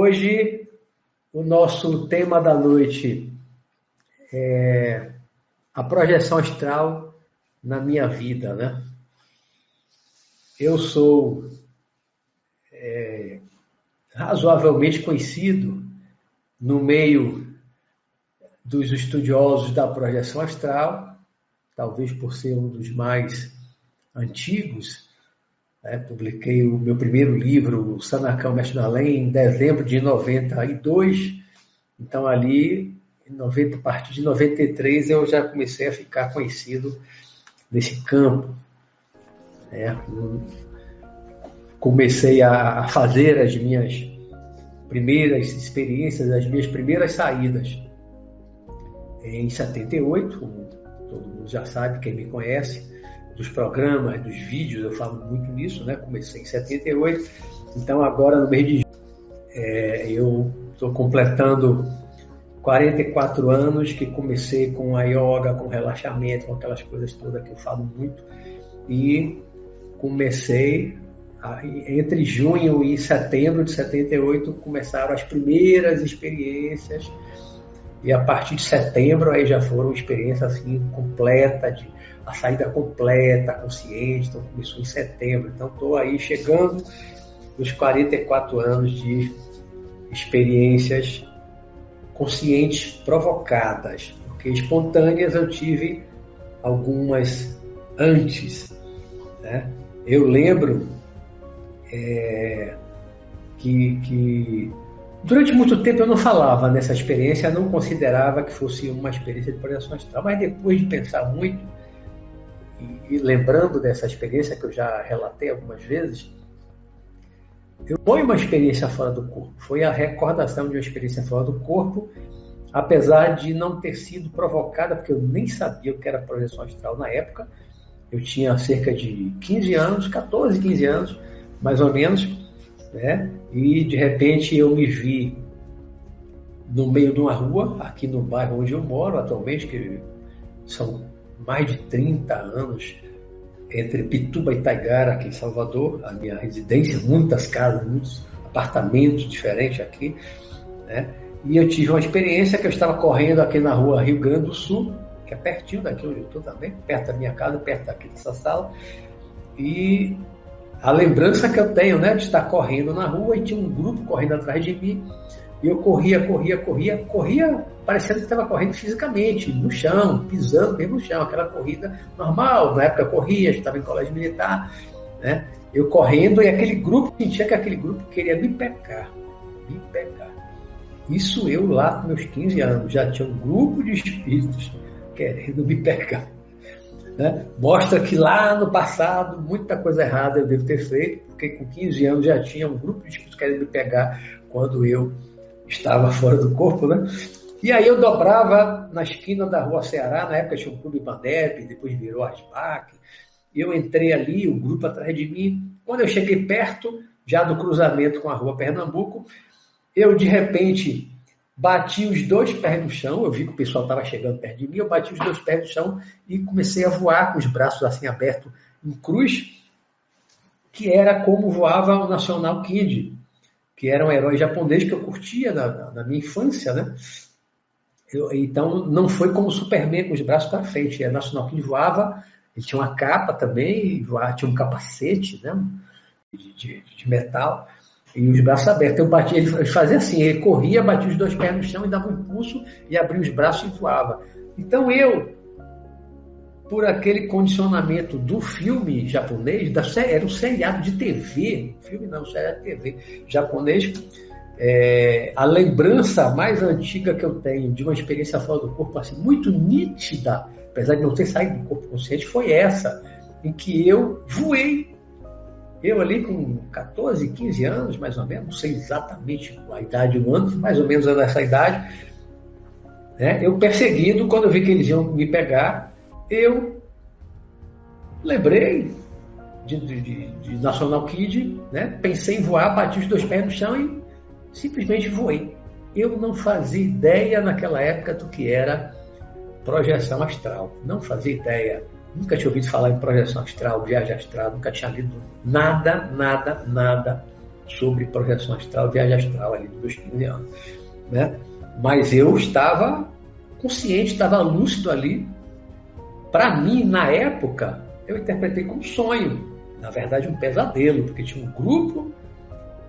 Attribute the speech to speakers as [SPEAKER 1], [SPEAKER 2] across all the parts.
[SPEAKER 1] Hoje, o nosso tema da noite é a projeção astral na minha vida, né? Eu sou é, razoavelmente conhecido no meio dos estudiosos da projeção astral, talvez por ser um dos mais antigos. Né? Publiquei o meu primeiro livro, o Sanacão Mestre da Além, em dezembro de 92. Então, ali, em 90, a partir de 93, eu já comecei a ficar conhecido nesse campo. Né? Comecei a fazer as minhas primeiras experiências, as minhas primeiras saídas em 78, como todo mundo já sabe, quem me conhece, dos programas, dos vídeos, eu falo muito nisso, né? Comecei em 78, então agora no mês de é, eu estou completando 44 anos que comecei com a yoga, com relaxamento, com aquelas coisas todas que eu falo muito, e comecei entre junho e setembro de 78 começaram as primeiras experiências e a partir de setembro aí já foram experiências assim completa de a saída completa, consciente, então começou em setembro. Então estou aí chegando nos 44 anos de experiências conscientes provocadas, porque espontâneas eu tive algumas antes. Né? Eu lembro é, que, que durante muito tempo eu não falava nessa experiência, não considerava que fosse uma experiência de projeção astral, mas depois de pensar muito e, lembrando dessa experiência que eu já relatei algumas vezes, eu foi uma experiência fora do corpo, foi a recordação de uma experiência fora do corpo, apesar de não ter sido provocada, porque eu nem sabia o que era projeção astral na época. Eu tinha cerca de 15 anos, 14, 15 anos, mais ou menos, né? E de repente eu me vi no meio de uma rua, aqui no bairro onde eu moro atualmente, que são mais de 30 anos entre Pituba e Taigara, aqui em Salvador, a minha residência, muitas casas, muitos apartamentos diferentes aqui, né? E eu tive uma experiência que eu estava correndo aqui na rua Rio Grande do Sul, que é pertinho daqui onde eu estou também, perto da minha casa, perto daqui dessa sala, e a lembrança que eu tenho, né, de estar correndo na rua e tinha um grupo correndo atrás de mim. E eu corria, corria, corria, corria, parecendo que estava correndo fisicamente, no chão, pisando mesmo no chão, aquela corrida normal. Na época eu corria, estava em colégio militar, né? Eu correndo e aquele grupo, sentia que aquele grupo queria me pegar, me pegar. Isso eu lá com meus 15 anos, já tinha um grupo de espíritos querendo me pegar. Né? Mostra que lá no passado muita coisa errada eu devo ter feito, porque com 15 anos já tinha um grupo de espíritos querendo me pegar quando eu estava fora do corpo, né? E aí eu dobrava na esquina da rua Ceará, na época tinha um clube Bandep, depois virou Asbac. Eu entrei ali, o grupo atrás de mim. Quando eu cheguei perto, já do cruzamento com a rua Pernambuco, eu de repente bati os dois pés no chão, eu vi que o pessoal estava chegando perto de mim, eu bati os dois pés no chão e comecei a voar com os braços assim abertos em cruz, que era como voava o Nacional Kid, que era um herói japonês que eu curtia na, na minha infância, né? Eu, então não foi como Superman com os braços para frente, a Nacional Kid voava, ele tinha uma capa também, voava, tinha um capacete, né? de, de, de metal e os braços abertos. Eu bati, ele fazia assim, ele corria, batia os dois pés no chão e dava um impulso e abria os braços e voava. Então eu, por aquele condicionamento do filme japonês, da, era um seriado de TV, filme não, seriado de TV japonês, é, a lembrança mais antiga que eu tenho de uma experiência fora do corpo, assim, muito nítida, apesar de não ter saído do corpo consciente, foi essa, em que eu voei eu ali com 14, 15 anos, mais ou menos, não sei exatamente a idade do ano, mais ou menos nessa idade, né? eu perseguindo, quando eu vi que eles iam me pegar, eu lembrei de, de, de National Kid, né? pensei em voar, bati os dois pés no chão e simplesmente voei. Eu não fazia ideia naquela época do que era projeção astral, não fazia ideia Nunca tinha ouvido falar em projeção astral, viagem astral, nunca tinha lido nada, nada, nada sobre projeção astral, viagem astral ali dos meus 15 anos. Né? Mas eu estava consciente, estava lúcido ali. Para mim, na época, eu interpretei como sonho. Na verdade, um pesadelo, porque tinha um grupo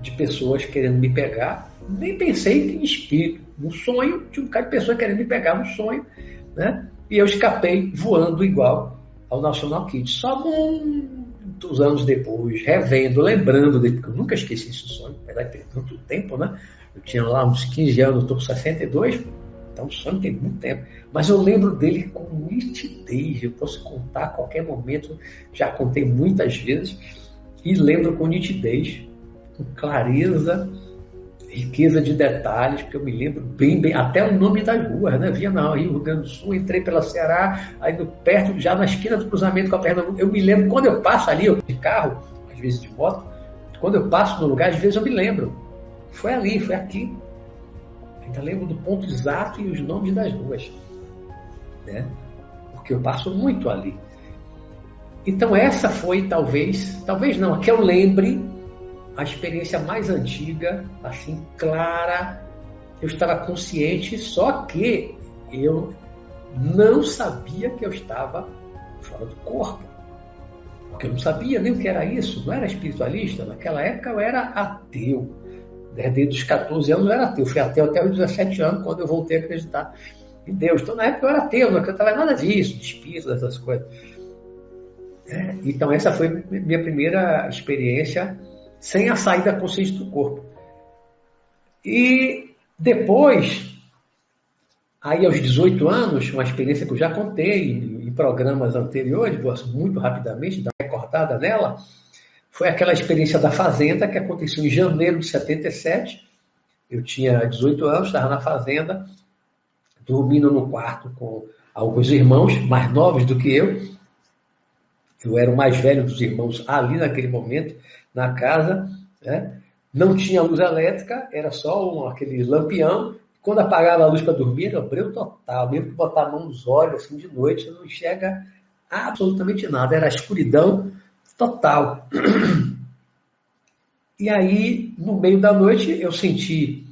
[SPEAKER 1] de pessoas querendo me pegar. Nem pensei em espírito. No sonho, tinha um cara de pessoas querendo me pegar no sonho. Né? E eu escapei voando igual ao National Kid. Só muitos anos depois, revendo, lembrando dele, porque eu nunca esqueci esse sonho, apesar de ter tanto tempo, né? Eu tinha lá uns 15 anos, estou com 62, então o sonho tem muito tempo. Mas eu lembro dele com nitidez, eu posso contar a qualquer momento, já contei muitas vezes, e lembro com nitidez, com clareza riqueza de detalhes, porque eu me lembro bem, bem, até o nome das ruas, né? Vinha na Rio Grande do Sul, entrei pela Ceará, aí no, perto, já na esquina do cruzamento com a Pernambuco, eu me lembro, quando eu passo ali, de carro, às vezes de moto, quando eu passo no lugar, às vezes eu me lembro. Foi ali, foi aqui. Ainda lembro do ponto exato e os nomes das ruas. Né? Porque eu passo muito ali. Então essa foi talvez, talvez não, a que eu lembre a experiência mais antiga, assim, clara, eu estava consciente, só que eu não sabia que eu estava fora do corpo. Porque eu não sabia nem o que era isso, não era espiritualista. Naquela época eu era ateu. Desde os 14 anos eu era ateu. Fui ateu até os 17 anos, quando eu voltei a acreditar em Deus. Então na época eu era ateu, não acreditava nada disso, de espírito, dessas coisas. É, então essa foi minha primeira experiência sem a saída consciente do corpo. E depois, aí aos 18 anos, uma experiência que eu já contei em programas anteriores, vou muito rapidamente dar uma recordada nela, foi aquela experiência da fazenda que aconteceu em janeiro de 77. Eu tinha 18 anos, estava na fazenda, dormindo no quarto com alguns irmãos mais novos do que eu. Eu era o mais velho dos irmãos ali naquele momento na casa, né? não tinha luz elétrica, era só um, aquele lampião. Quando apagava a luz para dormir, era breu total, mesmo que botar a mão nos olhos assim de noite, você não enxerga absolutamente nada, era escuridão total. E aí, no meio da noite, eu senti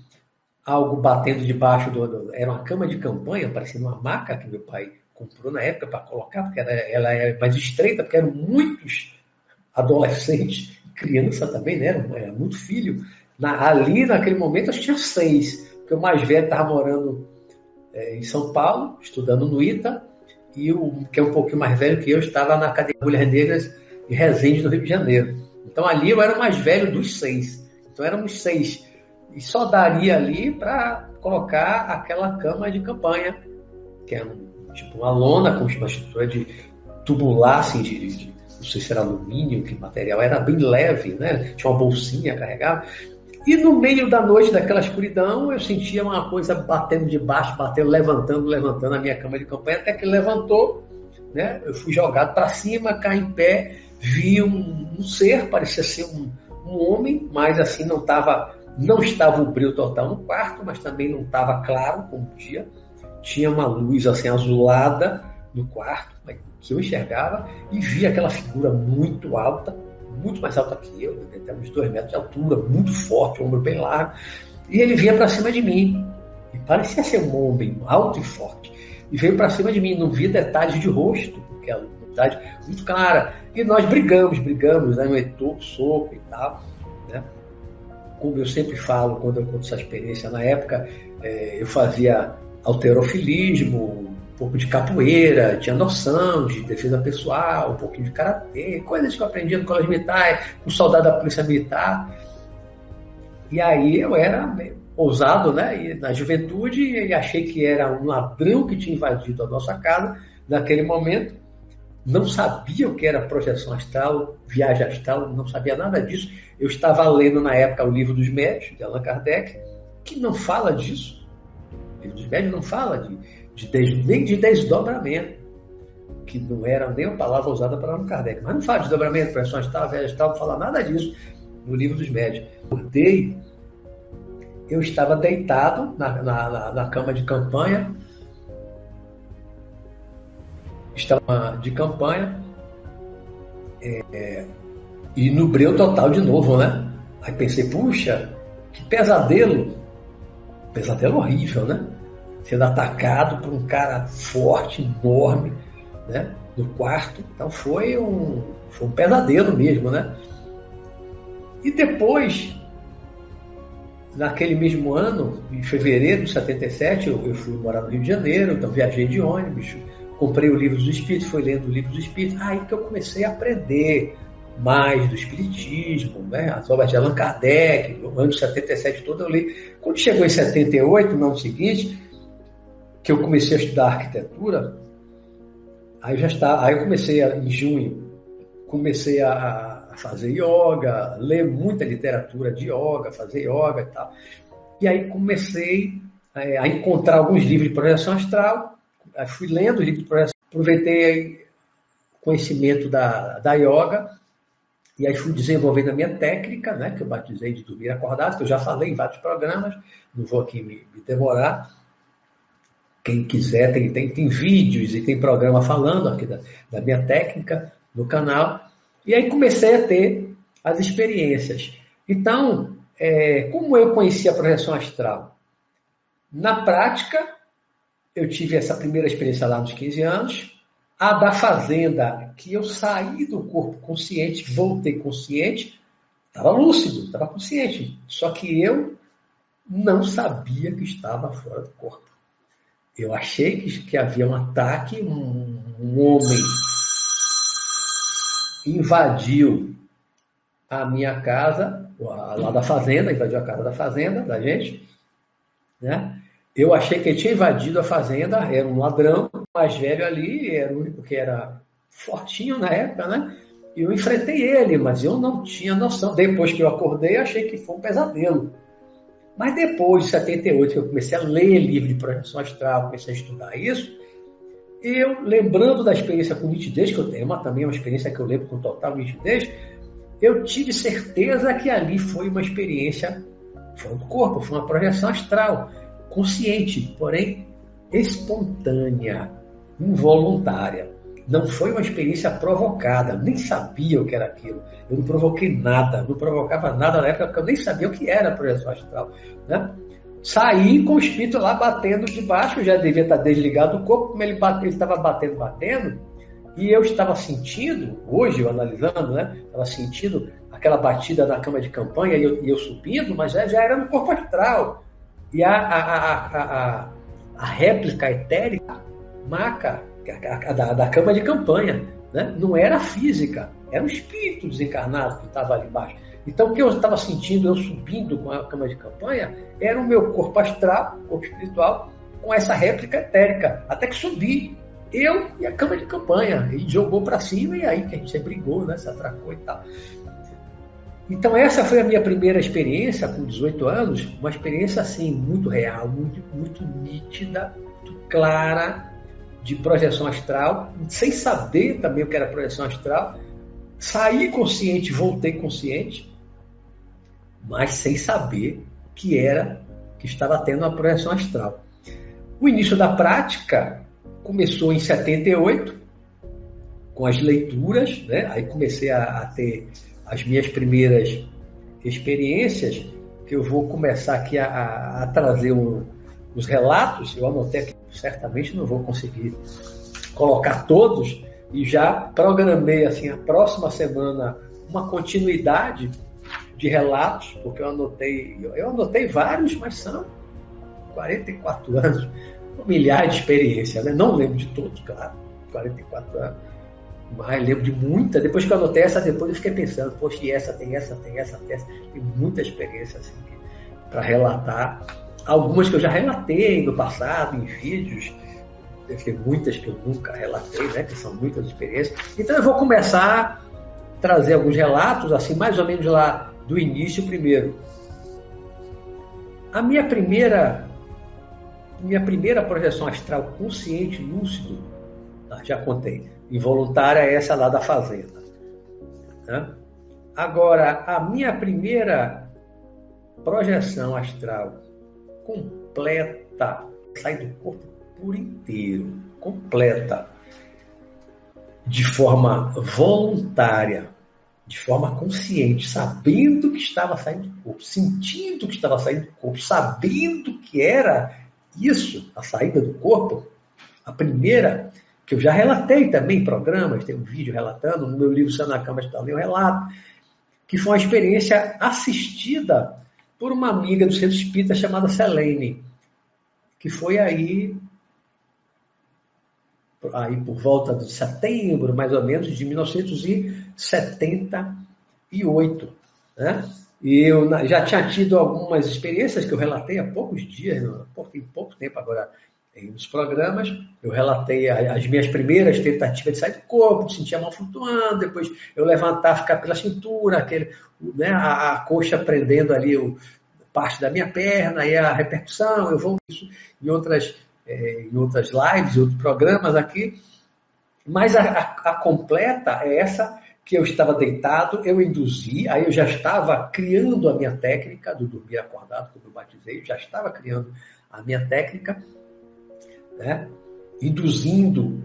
[SPEAKER 1] algo batendo debaixo do. Era uma cama de campanha, parecendo uma maca que meu pai comprou na época para colocar, porque era, ela é mais estreita, porque eram muitos adolescentes criança também, né? Era muito filho. Na, ali, naquele momento, que tinha seis, porque o mais velho estava morando é, em São Paulo, estudando no ITA, e o que é um pouquinho mais velho que eu estava na Academia Mulheres Negras Resende, no Rio de Janeiro. Então ali eu era o mais velho dos seis. Então éramos seis. E só daria ali para colocar aquela cama de campanha, que é tipo uma lona com uma estrutura de tubular, assim, de, de não sei se era alumínio, que material, era bem leve, né? Tinha uma bolsinha carregada. E no meio da noite, daquela escuridão, eu sentia uma coisa batendo de baixo, batendo, levantando, levantando a minha cama de campanha, até que levantou, né? Eu fui jogado para cima, caí em pé, vi um, um ser, parecia ser um, um homem, mas assim não estava não estava o brilho total no quarto, mas também não estava claro como dia. Tinha uma luz assim azulada no quarto, que eu enxergava e via aquela figura muito alta, muito mais alta que eu, até uns dois metros de altura, muito forte, ombro bem largo, e ele vinha para cima de mim. E parecia ser um homem alto e forte. E veio para cima de mim, não via detalhes de rosto, porque a luminosidade muito clara. E nós brigamos, brigamos, né? Um soco e tal. Né? Como eu sempre falo quando eu conto essa experiência, na época é, eu fazia alterofilismo, um pouco de capoeira, tinha noção de defesa pessoal, um pouquinho de karatê, coisas que eu aprendi no colégio militar, com soldado da polícia militar. E aí eu era ousado, né, na juventude, e achei que era um ladrão que tinha invadido a nossa casa naquele momento. Não sabia o que era projeção astral, viagem astral, não sabia nada disso. Eu estava lendo na época o livro dos médios, de Allan Kardec, que não fala disso. O livro dos médios não fala de, de des, nem de desdobramento, que não era nem a palavra usada para Allan Kardec. Mas não fala de desdobramento, pressão tal, velha tal, não fala nada disso no livro dos médios. Acordei, eu estava deitado na, na, na cama de campanha, estava de campanha, é, e no breu total de novo, né? Aí pensei, puxa, que pesadelo. Pesadelo horrível, né? Sendo atacado por um cara forte, enorme, né? No quarto. Então foi um, foi um pesadelo mesmo, né? E depois, naquele mesmo ano, em fevereiro de 77, eu, eu fui morar no Rio de Janeiro, então viajei de ônibus, comprei o livro dos Espíritos, fui lendo o livro dos Espíritos, aí que eu comecei a aprender mais do Espiritismo, né? as obras de Allan Kardec, no ano 77 todo eu li. Quando chegou em 78, no ano seguinte, que eu comecei a estudar arquitetura, aí já está, aí eu comecei a, em junho, comecei a, a, fazer yoga, ler muita literatura de yoga, fazer yoga e tal. E aí comecei é, a encontrar alguns livros de projeção astral, fui lendo projeção, aproveitei conhecimento da, da yoga e aí fui desenvolvendo a minha técnica, né, que eu batizei de dormir acordado, que eu já falei em vários programas, não vou aqui me, me demorar. Quem quiser, tem, tem, tem vídeos e tem programa falando aqui da, da minha técnica no canal. E aí comecei a ter as experiências. Então, é, como eu conheci a projeção astral? Na prática, eu tive essa primeira experiência lá nos 15 anos, a da fazenda, que eu saí do corpo consciente, voltei consciente, estava lúcido, estava consciente. Só que eu não sabia que estava fora do corpo. Eu achei que, que havia um ataque, um, um homem invadiu a minha casa, lá da fazenda, invadiu a casa da fazenda da gente, né? Eu achei que ele tinha invadido a fazenda, era um ladrão, mais velho ali, era o único que era fortinho na época, né? E eu enfrentei ele, mas eu não tinha noção. Depois que eu acordei, achei que foi um pesadelo. Mas depois de 78, que eu comecei a ler livro de projeção astral, comecei a estudar isso, eu, lembrando da experiência com nitidez, que eu tenho, mas também é uma experiência que eu lembro com total nitidez, eu tive certeza que ali foi uma experiência fora do corpo, foi uma projeção astral consciente, porém espontânea, involuntária. Não foi uma experiência provocada, nem sabia o que era aquilo. Eu não provoquei nada, não provocava nada na época, porque eu nem sabia o que era projeção astral. Né? Saí com o espírito lá batendo de baixo, já devia estar desligado do corpo, como ele estava batendo, batendo, e eu estava sentindo, hoje eu analisando, né? Estava sentindo aquela batida na cama de campanha e eu, e eu subindo, mas já, já era no corpo astral. E a, a, a, a, réplica etérica, maca, da, da cama de campanha, né? não era física, era um espírito desencarnado que estava ali embaixo. Então, o que eu estava sentindo, eu subindo com a cama de campanha, era o meu corpo astral, corpo espiritual, com essa réplica etérica, até que subi. Eu e a cama de campanha. E jogou para cima, e aí que a gente brigou, né? se atracou e tal. Então essa foi a minha primeira experiência com 18 anos, uma experiência assim muito real, muito, muito nítida, muito clara de projeção astral, sem saber também o que era projeção astral. Saí consciente, voltei consciente, mas sem saber que era que estava tendo uma projeção astral. O início da prática começou em 78, com as leituras, né? aí comecei a, a ter as minhas primeiras experiências, que eu vou começar aqui a, a, trazer um, os relatos, eu anotei que certamente não vou conseguir colocar todos, e já programei assim a próxima semana uma continuidade de relatos, porque eu anotei, eu anotei vários, mas são 44 anos, milhares de experiências, né? não lembro de todos, claro, 44 anos mas lembro de muita. Depois que eu anotei essa, depois eu fiquei pensando, poxa, e essa, tem essa, tem essa, tem essa. Tem muita experiência assim, para relatar. Algumas que eu já relatei no passado, em vídeos. Ter muitas que eu nunca relatei, né? Que são muitas experiências. Então eu vou começar a trazer alguns relatos, assim, mais ou menos lá do início primeiro. A minha primeira minha primeira projeção astral consciente, lúcido, tá, já contei involuntária é essa lá da fazenda. Né? Agora, a minha primeira projeção astral completa, sai do corpo por inteiro, completa, de forma voluntária, de forma consciente, sabendo que estava saindo do corpo, sentindo que estava saindo do corpo, sabendo que era isso, a saída do corpo, a primeira, que eu já relatei também em programas, tem um vídeo relatando, no meu livro Sendo na Cama de Tal, eu relato, que foi uma experiência assistida por uma amiga do Centro Espírita chamada Selene, que foi aí aí por volta de setembro, mais ou menos, de 1978. Né? E eu já tinha tido algumas experiências que eu relatei há poucos dias, em pouco tempo agora, nos programas, eu relatei as minhas primeiras tentativas de sair do corpo, de sentir a mão flutuando, depois eu levantar, ficar pela cintura, aquele, né, a, a coxa prendendo ali o, parte da minha perna, e a repercussão, eu vou isso em outras é, em outras lives, em outros programas aqui, mas a, a, a, completa é essa que eu estava deitado, eu induzi, aí eu já estava criando a minha técnica do dormir acordado, como eu batizei, já estava criando a minha técnica, né? induzindo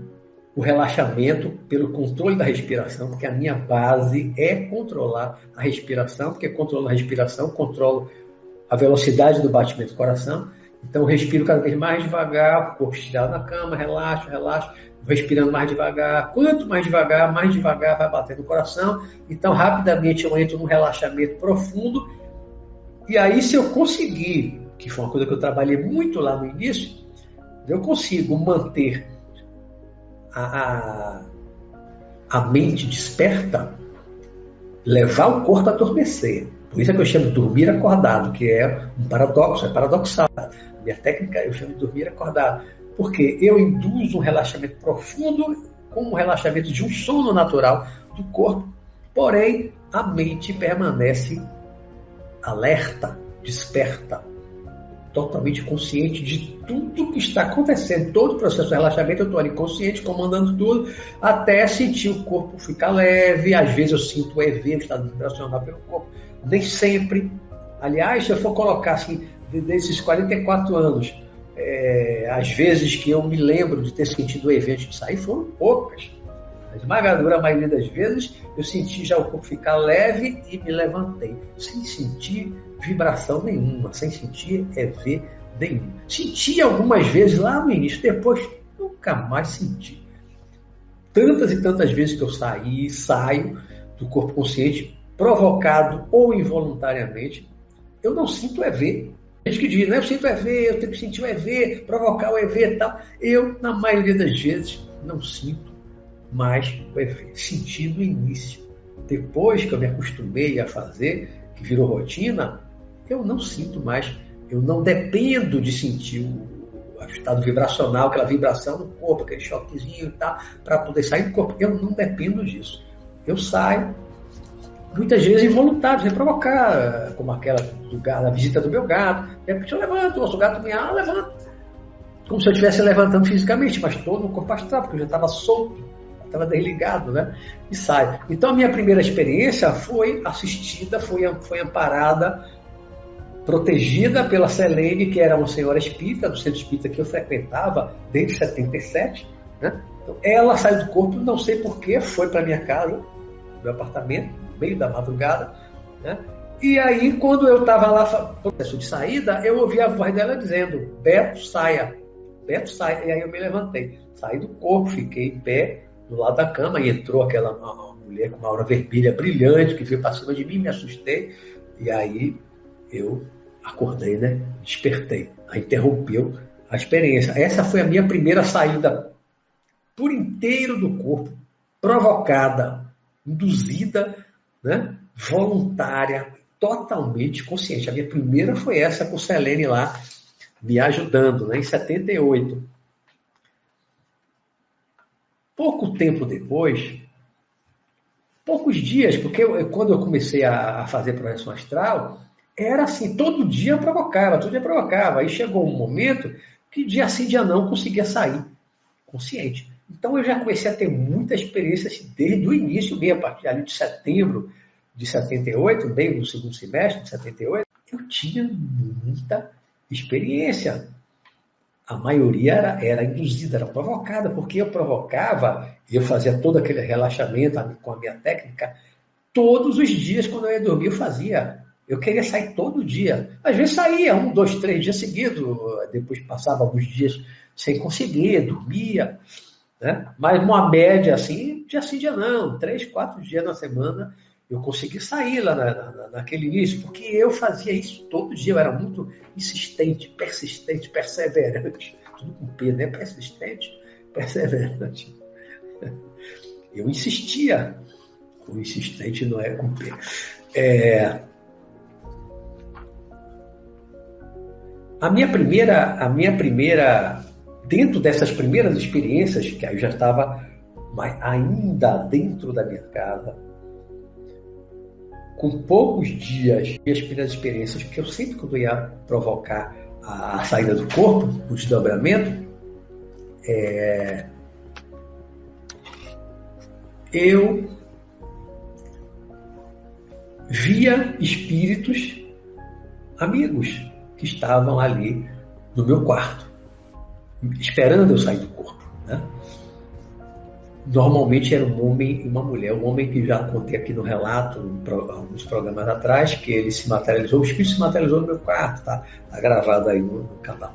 [SPEAKER 1] o relaxamento pelo controle da respiração, porque a minha base é controlar a respiração, porque controlando a respiração, controlo a velocidade do batimento do coração, então, respiro cada vez mais devagar, corpo estirado na cama, relaxo, relaxo, respirando mais devagar. Quanto mais devagar, mais devagar vai batendo o coração. Então, rapidamente eu entro num relaxamento profundo. E aí, se eu conseguir, que foi uma coisa que eu trabalhei muito lá no início, eu consigo manter a, a, a mente desperta, levar o corpo a adormecer. Por isso é que eu chamo de dormir acordado, que é um paradoxo, é paradoxal. Minha técnica eu chamo de dormir acordado, porque eu induzo um relaxamento profundo, como um relaxamento de um sono natural do corpo, porém a mente permanece alerta, desperta, totalmente consciente de tudo que está acontecendo. Todo o processo de relaxamento eu estou ali consciente, comandando tudo, até sentir o corpo ficar leve. Às vezes eu sinto o EV, o estado vibracional pelo corpo. Nem sempre. Aliás, se eu for colocar assim, desses 44 anos, é, as vezes que eu me lembro de ter sentido o evento de sair foram poucas. A esmagadora maioria das vezes eu senti já o corpo ficar leve e me levantei, sem sentir vibração nenhuma, sem sentir EV nenhum. Senti algumas vezes lá no início, depois nunca mais senti. Tantas e tantas vezes que eu saí, saio do corpo consciente, provocado ou involuntariamente, eu não sinto EV gente que diz, né, eu sinto EV, eu tenho que sentir o EV, provocar o EV e tal. Eu, na maioria das vezes, não sinto mais o EV. Senti no início. Depois que eu me acostumei a fazer, que virou rotina, eu não sinto mais. Eu não dependo de sentir o, estado vibracional, aquela vibração no corpo, aquele choquezinho e tal, para poder sair do corpo. Eu não dependo disso. Eu saio, muitas vezes involuntários, sem provocar, como aquela do a visita do meu gato. De repente eu levanto, o gato me ah, levanta. Como se eu estivesse levantando fisicamente, mas todo no corpo astral, porque eu já estava solto, estava desligado, né? E sai. Então a minha primeira experiência foi assistida, foi, foi amparada, protegida pela Selene, que era uma senhora espírita, do centro espírita que eu frequentava desde 77, né? Então, ela saiu do corpo, não sei porquê, foi para minha casa, meu apartamento, meio da madrugada, né? E aí, quando eu estava lá no processo de saída, eu ouvi a voz dela dizendo: Beto, saia. Beto, saia. E aí eu me levantei. Saí do corpo, fiquei em pé, do lado da cama, e entrou aquela mulher com uma aura vermelha brilhante que veio para cima de mim, me assustei. E aí eu acordei, né? Despertei. Aí interrompeu a experiência. Essa foi a minha primeira saída por inteiro do corpo, provocada, induzida né? voluntária, totalmente consciente. A minha primeira foi essa com Selene lá, me ajudando, né? em 78. Pouco tempo depois, poucos dias, porque eu, quando eu comecei a, a fazer projeção astral, era assim, todo dia provocava, todo dia provocava. Aí chegou um momento que dia sim, dia não, conseguia sair consciente. Então eu já comecei a ter muita experiência assim, desde o início, bem a partir ali de setembro de 78, bem no segundo semestre de 78, eu tinha muita experiência. A maioria era, era induzida, era provocada, porque eu provocava, eu fazia todo aquele relaxamento com a minha técnica, todos os dias, quando eu ia dormir, eu fazia. Eu queria sair todo dia. Às vezes saía um, dois, três dias seguidos, depois passava alguns dias sem conseguir, dormia. Né? Mas uma média assim, dia sim, dia não, três, quatro dias na semana, eu consegui sair lá na, na, naquele início, porque eu fazia isso todo dia, eu era muito insistente, persistente, perseverante. Tudo com P, né? Persistente, perseverante. Eu insistia. O insistente não é com P. É... A minha primeira, a minha primeira, dentro dessas primeiras experiências, que aí eu já estava ainda dentro da minha casa, com poucos dias, minhas primeiras experiências, porque eu sempre quando ia provocar a, a saída do corpo, o desdobramento, é, eu via espíritos amigos que estavam ali no meu quarto, esperando eu sair do corpo. Né? Normalmente era um homem e uma mulher. Um homem que já contei aqui no relato, alguns programas atrás, que ele se materializou, o espírito se materializou no meu quarto, tá, tá gravado aí no, no canal.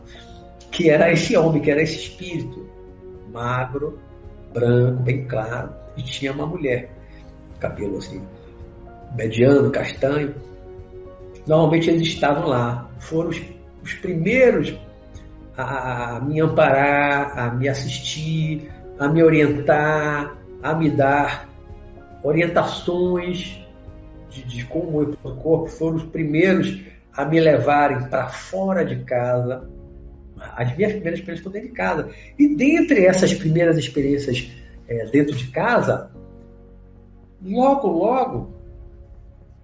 [SPEAKER 1] Que era esse homem, que era esse espírito, magro, branco, bem claro, e tinha uma mulher, cabelo assim, mediano, castanho. Normalmente eles estavam lá, foram os, os primeiros a, a me amparar, a me assistir, a me orientar, a me dar orientações de, de como eu o corpo, foram os primeiros a me levarem para fora de casa. As minhas primeiras experiências foram dentro de casa. E dentre essas primeiras experiências é, dentro de casa, logo, logo,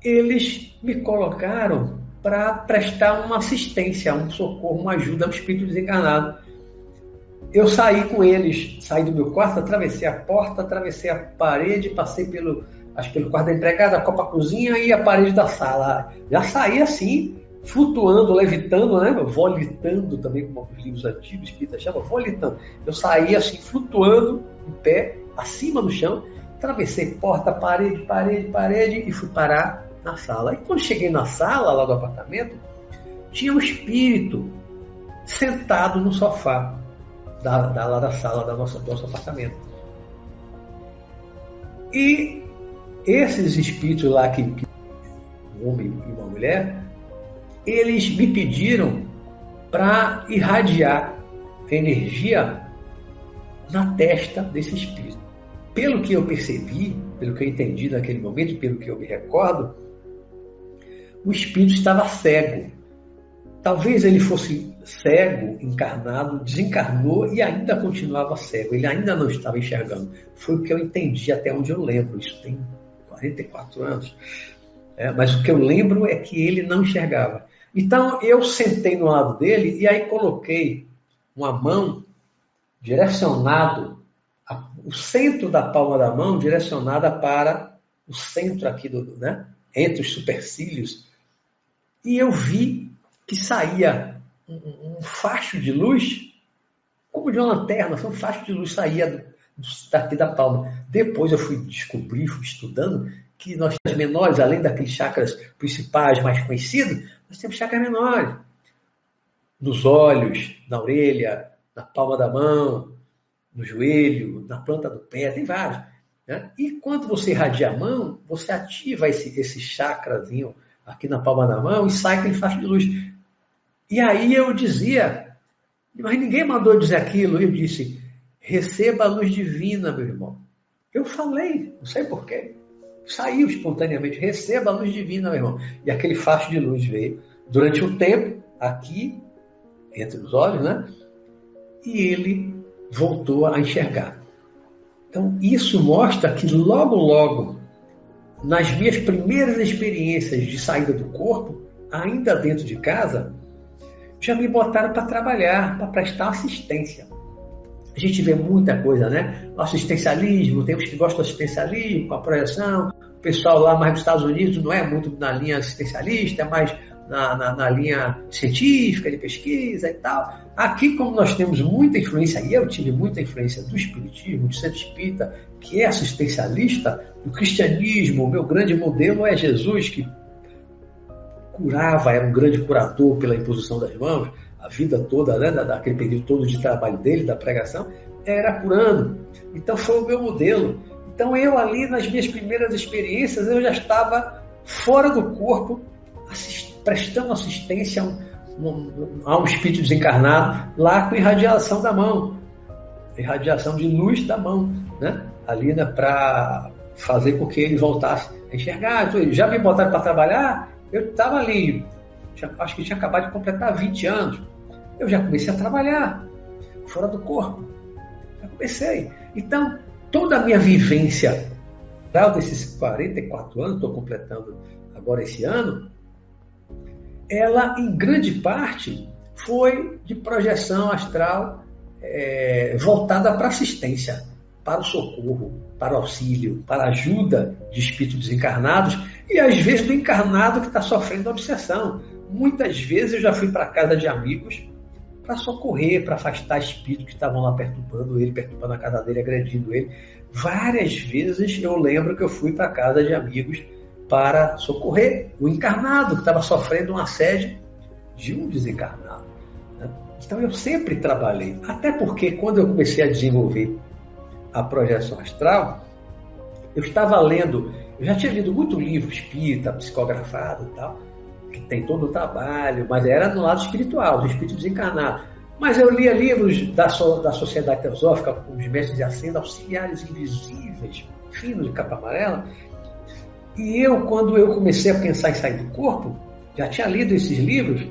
[SPEAKER 1] eles me colocaram para prestar uma assistência, um socorro, uma ajuda ao espírito desencarnado eu saí com eles, saí do meu quarto, atravessei a porta, atravessei a parede, passei pelo, acho pelo quarto da empregada, a copa cozinha e a parede da sala. Já saí assim, flutuando, levitando, né? Volitando também, como os livros antigos que chama, volitando. Eu saí assim, flutuando, em pé, acima do chão, atravessei porta, parede, parede, parede e fui parar na sala. E quando cheguei na sala lá do apartamento, tinha um espírito sentado no sofá da, da, lá da sala da nossa, do nosso apartamento. E esses espíritos lá, que, que um homem e uma mulher, eles me pediram para irradiar energia na testa desse espírito. Pelo que eu percebi, pelo que eu entendi naquele momento, pelo que eu me recordo, o espírito estava cego. Talvez ele fosse cego, encarnado, desencarnou e ainda continuava cego. Ele ainda não estava enxergando. Foi o que eu entendi até onde eu lembro. Isso tem 44 anos. É, mas o que eu lembro é que ele não enxergava. Então eu sentei no lado dele e aí coloquei uma mão direcionado, a, o centro da palma da mão direcionada para o centro aqui do, né, entre os supercílios. E eu vi que saía um, um facho de luz, como de uma lanterna, um facho de luz saía daqui da palma. Depois eu fui descobrir, fui estudando, que nós temos menores, além daqueles chakras principais mais conhecidos, nós temos chakras menores. Nos olhos, na orelha, na palma da mão, no joelho, na planta do pé, tem vários. Né? E quando você irradia a mão, você ativa esse, esse chakrazinho aqui na palma da mão e sai aquele facho de luz. E aí eu dizia, mas ninguém mandou dizer aquilo. Eu disse, receba a luz divina, meu irmão. Eu falei, não sei porquê. Saiu espontaneamente, receba a luz divina, meu irmão. E aquele facho de luz veio durante um tempo, aqui, entre os olhos, né? E ele voltou a enxergar. Então, isso mostra que logo, logo, nas minhas primeiras experiências de saída do corpo, ainda dentro de casa, já me botaram para trabalhar, para prestar assistência. A gente vê muita coisa, né? O assistencialismo, tem uns que gostam do assistencialismo, com a projeção. O pessoal lá mais dos Estados Unidos não é muito na linha assistencialista, é mais na, na, na, linha científica, de pesquisa e tal. Aqui, como nós temos muita influência, e eu tive muita influência do Espiritismo, do Centro Espírita, que é assistencialista, do cristianismo, o meu grande modelo é Jesus, que curava, era um grande curador pela imposição das mãos, a vida toda, né, daquele período todo de trabalho dele, da pregação, era curando. Então foi o meu modelo. Então eu ali nas minhas primeiras experiências eu já estava fora do corpo, assist, prestando assistência a um, a um espírito desencarnado lá com irradiação da mão, irradiação de luz da mão, né? Ali né, para fazer com que ele voltasse a enxergar. Então, já me botaram para trabalhar, eu estava ali, acho que tinha acabado de completar 20 anos. Eu já comecei a trabalhar fora do corpo. Já comecei. Então, toda a minha vivência, desses 44 anos, estou completando agora esse ano, ela, em grande parte, foi de projeção astral é, voltada para assistência, para o socorro, para o auxílio, para a ajuda de espíritos desencarnados e às vezes do encarnado que está sofrendo obsessão. Muitas vezes eu já fui para casa de amigos para socorrer, para afastar espíritos que estavam lá perturbando ele, perturbando a casa dele, agredindo ele. Várias vezes eu lembro que eu fui para casa de amigos para socorrer o encarnado que estava sofrendo um assédio de um desencarnado. Né? Então eu sempre trabalhei, até porque quando eu comecei a desenvolver a projeção astral, eu estava lendo, eu já tinha lido muito livro espírita, psicografado e tal, que tem todo o trabalho, mas era no lado espiritual, do espírito desencarnado. Mas eu lia livros da, da Sociedade Teosófica, os mestres de Ascenda, auxiliares invisíveis, finos de capa amarela, e eu, quando eu comecei a pensar em sair do corpo, já tinha lido esses livros,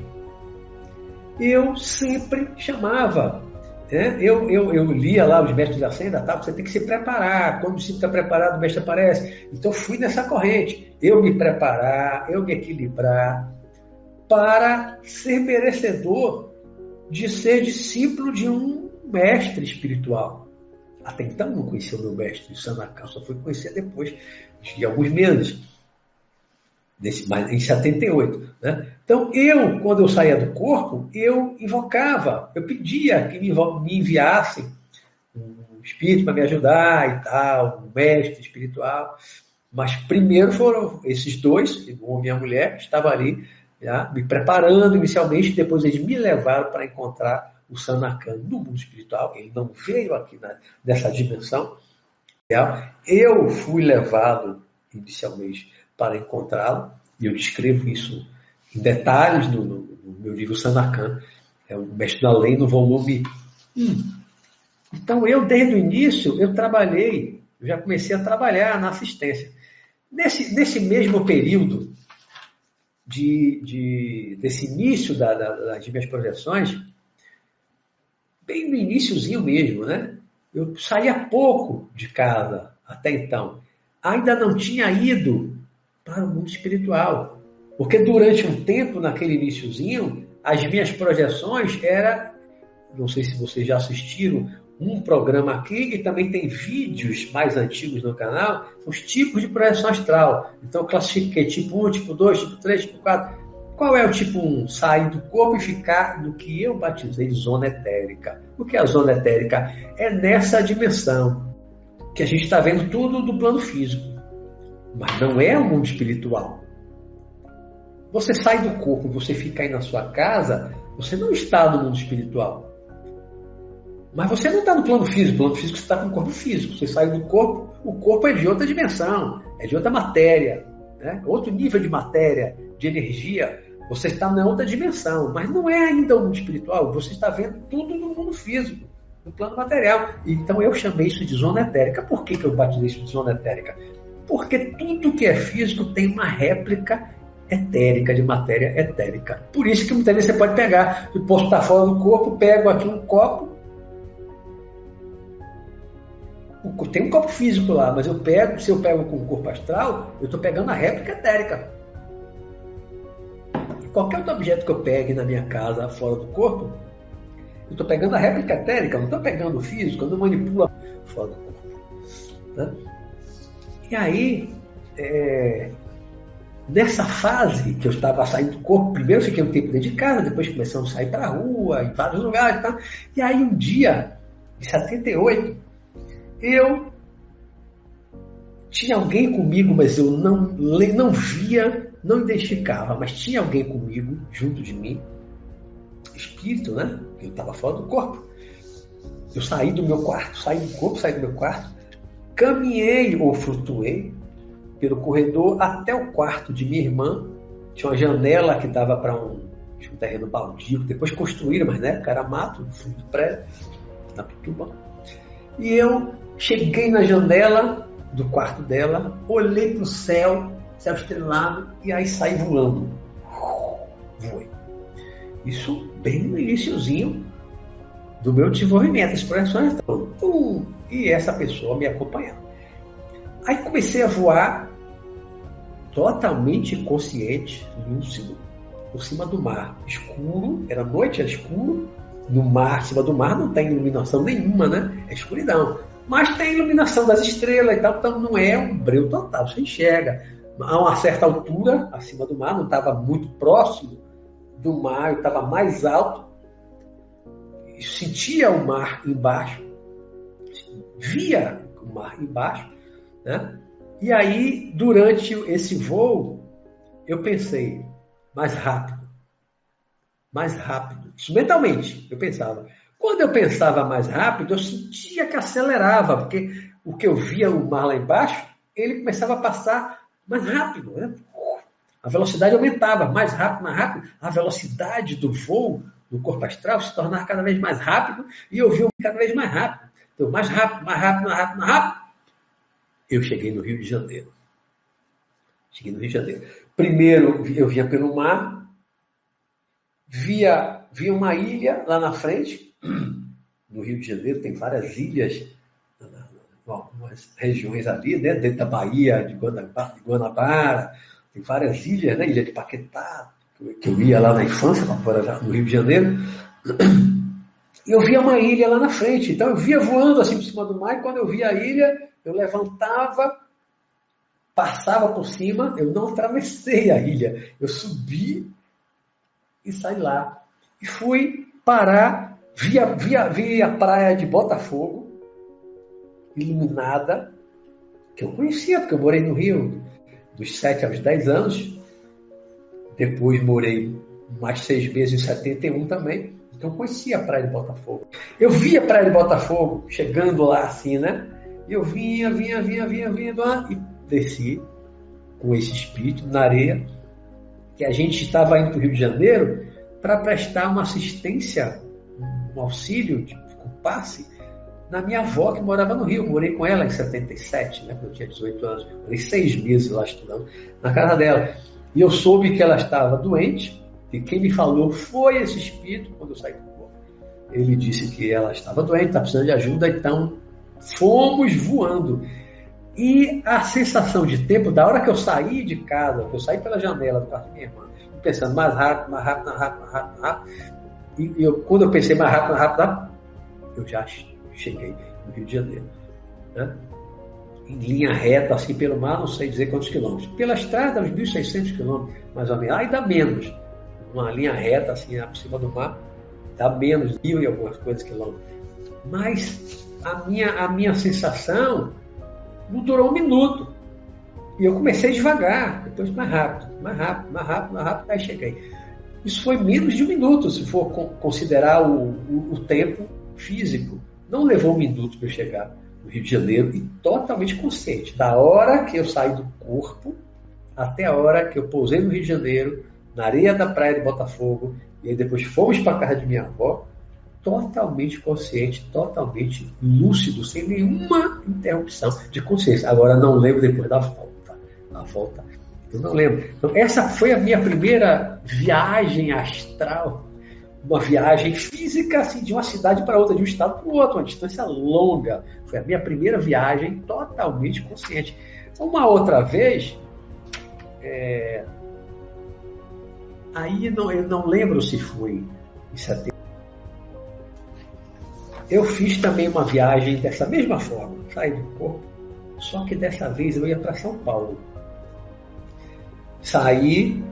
[SPEAKER 1] eu sempre chamava. Né? Eu, eu, eu lia lá os mestres da senda, tá? você tem que se preparar. Quando você está preparado, o mestre aparece. Então fui nessa corrente. Eu me preparar, eu me equilibrar para ser merecedor de ser discípulo de um mestre espiritual. Até então não conhecia o meu mestre, Sanakal, só fui conhecer depois de alguns meses, nesse, em 78. Né? Então, eu, quando eu saía do corpo, eu invocava, eu pedia que me, me enviassem um espírito para me ajudar e tal, um mestre espiritual. Mas primeiro foram esses dois, o homem e a mulher, que estavam ali já, me preparando inicialmente, depois eles me levaram para encontrar o Sanakan no mundo espiritual. Ele não veio aqui nessa dimensão, eu fui levado inicialmente para encontrá-lo, e eu descrevo isso em detalhes no, no, no meu livro Sanakan, é o Mestre da Lei, no volume 1. Então, eu, desde o início, eu trabalhei, eu já comecei a trabalhar na assistência. Nesse, nesse mesmo período de, de desse início da, da, das minhas projeções, bem no iníciozinho mesmo, né? Eu saía pouco de casa até então. Ainda não tinha ido para o mundo espiritual. Porque durante um tempo, naquele iníciozinho, as minhas projeções era, não sei se vocês já assistiram, um programa aqui e também tem vídeos mais antigos no canal, os tipos de projeção astral. Então eu classifiquei tipo 1, tipo 2, tipo 3, tipo 4. Qual é o tipo 1? Sair do corpo e ficar no que eu batizei zona etérica. O que é a zona etérica? É nessa dimensão que a gente está vendo tudo do plano físico. Mas não é o mundo espiritual. Você sai do corpo, você fica aí na sua casa, você não está no mundo espiritual. Mas você não está no plano físico, no plano físico está com o corpo físico. Você sai do corpo, o corpo é de outra dimensão, é de outra matéria, né? outro nível de matéria, de energia. Você está na outra dimensão, mas não é ainda o mundo espiritual. Você está vendo tudo no mundo físico, no plano material. Então eu chamei isso de zona etérica. Por que, que eu batizei isso de zona etérica? Porque tudo que é físico tem uma réplica etérica, de matéria etérica. Por isso que muitas vezes você pode pegar, eu posso estar fora do corpo, pego aqui um copo, tem um copo físico lá, mas eu pego, se eu pego com o corpo astral, eu estou pegando a réplica etérica qualquer outro objeto que eu pegue na minha casa fora do corpo, eu estou pegando a réplica etérica, não estou pegando o físico, eu não manipulo fora do corpo. Né? E aí, é, nessa fase que eu estava saindo do corpo, primeiro fiquei um tempo dentro de casa, depois começamos a sair para a rua, em vários lugares. Tá? E aí um dia, em 78, eu tinha alguém comigo, mas eu não, não via, não identificava, mas tinha alguém comigo, junto de mim, espírito, né? Eu estava fora do corpo. Eu saí do meu quarto, saí do corpo, saí do meu quarto, caminhei ou flutuei pelo corredor até o quarto de minha irmã. Tinha uma janela que dava para um, um, terreno baldio, depois construíram, mas na época era mato, no fundo do prédio, na Pituba. E eu cheguei na janela do quarto dela, olhei para o céu, céu estrelado, e aí saí voando. Voei. Isso bem no iníciozinho do meu desenvolvimento, explorações. Então, e essa pessoa me acompanhando. Aí comecei a voar totalmente consciente, lúcido, por cima do mar. Escuro, era noite, era escuro. No mar, em cima do mar, não tem iluminação nenhuma, né? É escuridão. Mas tem iluminação das estrelas e tal, então não é um breu total, você enxerga. A uma certa altura, acima do mar, não estava muito próximo do mar, estava mais alto, sentia o mar embaixo, via o mar embaixo, né? E aí, durante esse voo, eu pensei, mais rápido, mais rápido. Isso mentalmente, eu pensava. Quando eu pensava mais rápido, eu sentia que acelerava, porque o que eu via o mar lá embaixo, ele começava a passar mais rápido. Né? A velocidade aumentava, mais rápido, mais rápido. A velocidade do voo do corpo astral se tornava cada vez mais rápido e eu via cada vez mais rápido. Então, mais rápido, mais rápido, mais rápido, mais rápido eu cheguei no Rio de Janeiro. Cheguei no Rio de Janeiro. Primeiro eu vinha pelo mar, via, via uma ilha lá na frente. No Rio de Janeiro tem várias ilhas, algumas regiões ali, né, dentro da Bahia de Guanabara, de Guanabara tem várias ilhas, né, Ilha de Paquetá, que eu ia lá na infância, no Rio de Janeiro. E eu via uma ilha lá na frente, então eu via voando assim por cima do mar, e quando eu via a ilha, eu levantava, passava por cima, eu não atravessei a ilha, eu subi e saí lá. E fui parar, via, via, via a praia de Botafogo, iluminada, que eu conhecia, porque eu morei no Rio dos 7 aos 10 anos. Depois morei mais seis meses em 71 também. Então eu conhecia a praia de Botafogo. Eu via a praia de Botafogo chegando lá assim, né? E eu vinha, vinha, vinha, vinha, vinha, vinha e desci com esse espírito na areia, que a gente estava indo para o Rio de Janeiro para prestar uma assistência, um auxílio, tipo, um passe, na minha avó que morava no Rio. Morei com ela em 77, né, quando eu tinha 18 anos. Morei seis meses lá estudando na casa dela. E eu soube que ela estava doente, e quem me falou foi esse espírito quando eu saí do corpo. Ele disse que ela estava doente, está precisando de ajuda, então Fomos voando. E a sensação de tempo, da hora que eu saí de casa, que eu saí pela janela do quarto da minha irmã, pensando mais rápido, mais rápido, mais rápido, mais rápido, mais rápido. E eu, quando eu pensei mais rápido, mais rápido, eu já cheguei no Rio de Janeiro. Né? Em linha reta, assim, pelo mar, não sei dizer quantos quilômetros. Pela estrada, uns 1.600 quilômetros, mais ou menos. Ainda menos. Uma linha reta, assim, por cima do mar, dá menos, mil e algumas coisas quilômetros. Mas a minha, a minha sensação não durou um minuto. E eu comecei devagar, depois mais rápido, mais rápido, mais rápido, mais rápido, aí cheguei. Isso foi menos de um minuto, se for considerar o, o, o tempo físico. Não levou um minuto para eu chegar no Rio de Janeiro e totalmente consciente. Da hora que eu saí do corpo até a hora que eu pousei no Rio de Janeiro, na areia da praia de Botafogo, e aí depois fomos para a casa de minha avó, totalmente consciente, totalmente lúcido, sem nenhuma interrupção de consciência. Agora não lembro depois da volta. A volta, eu não lembro. Então, essa foi a minha primeira viagem astral, uma viagem física assim, de uma cidade para outra, de um estado para o outro, uma distância longa. Foi a minha primeira viagem totalmente consciente. Uma outra vez, é... aí não, eu não lembro se foi em 70 eu fiz também uma viagem dessa mesma forma, saí do corpo, só que dessa vez eu ia para São Paulo. saí,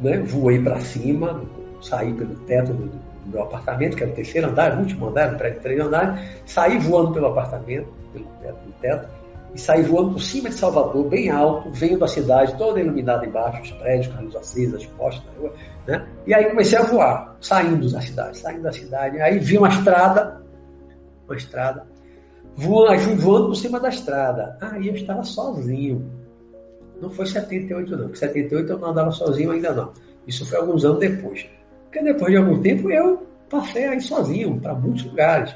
[SPEAKER 1] né, voei para cima, saí pelo teto do, meu apartamento, que era o terceiro andar, o último andar, um prédio de três andares, saí voando pelo apartamento, pelo teto, pelo teto, e saí voando por cima de Salvador, bem alto, vendo a cidade toda iluminada embaixo, os prédios, com a luz acesa, as postas da né? E aí comecei a voar, saindo da cidade, saindo da cidade. Aí vi uma estrada, uma estrada, voando, voando por cima da estrada. Aí eu estava sozinho. Não foi 78 não, porque 78 eu não andava sozinho ainda não. Isso foi alguns anos depois. Porque depois de algum tempo eu passei aí sozinho para muitos lugares.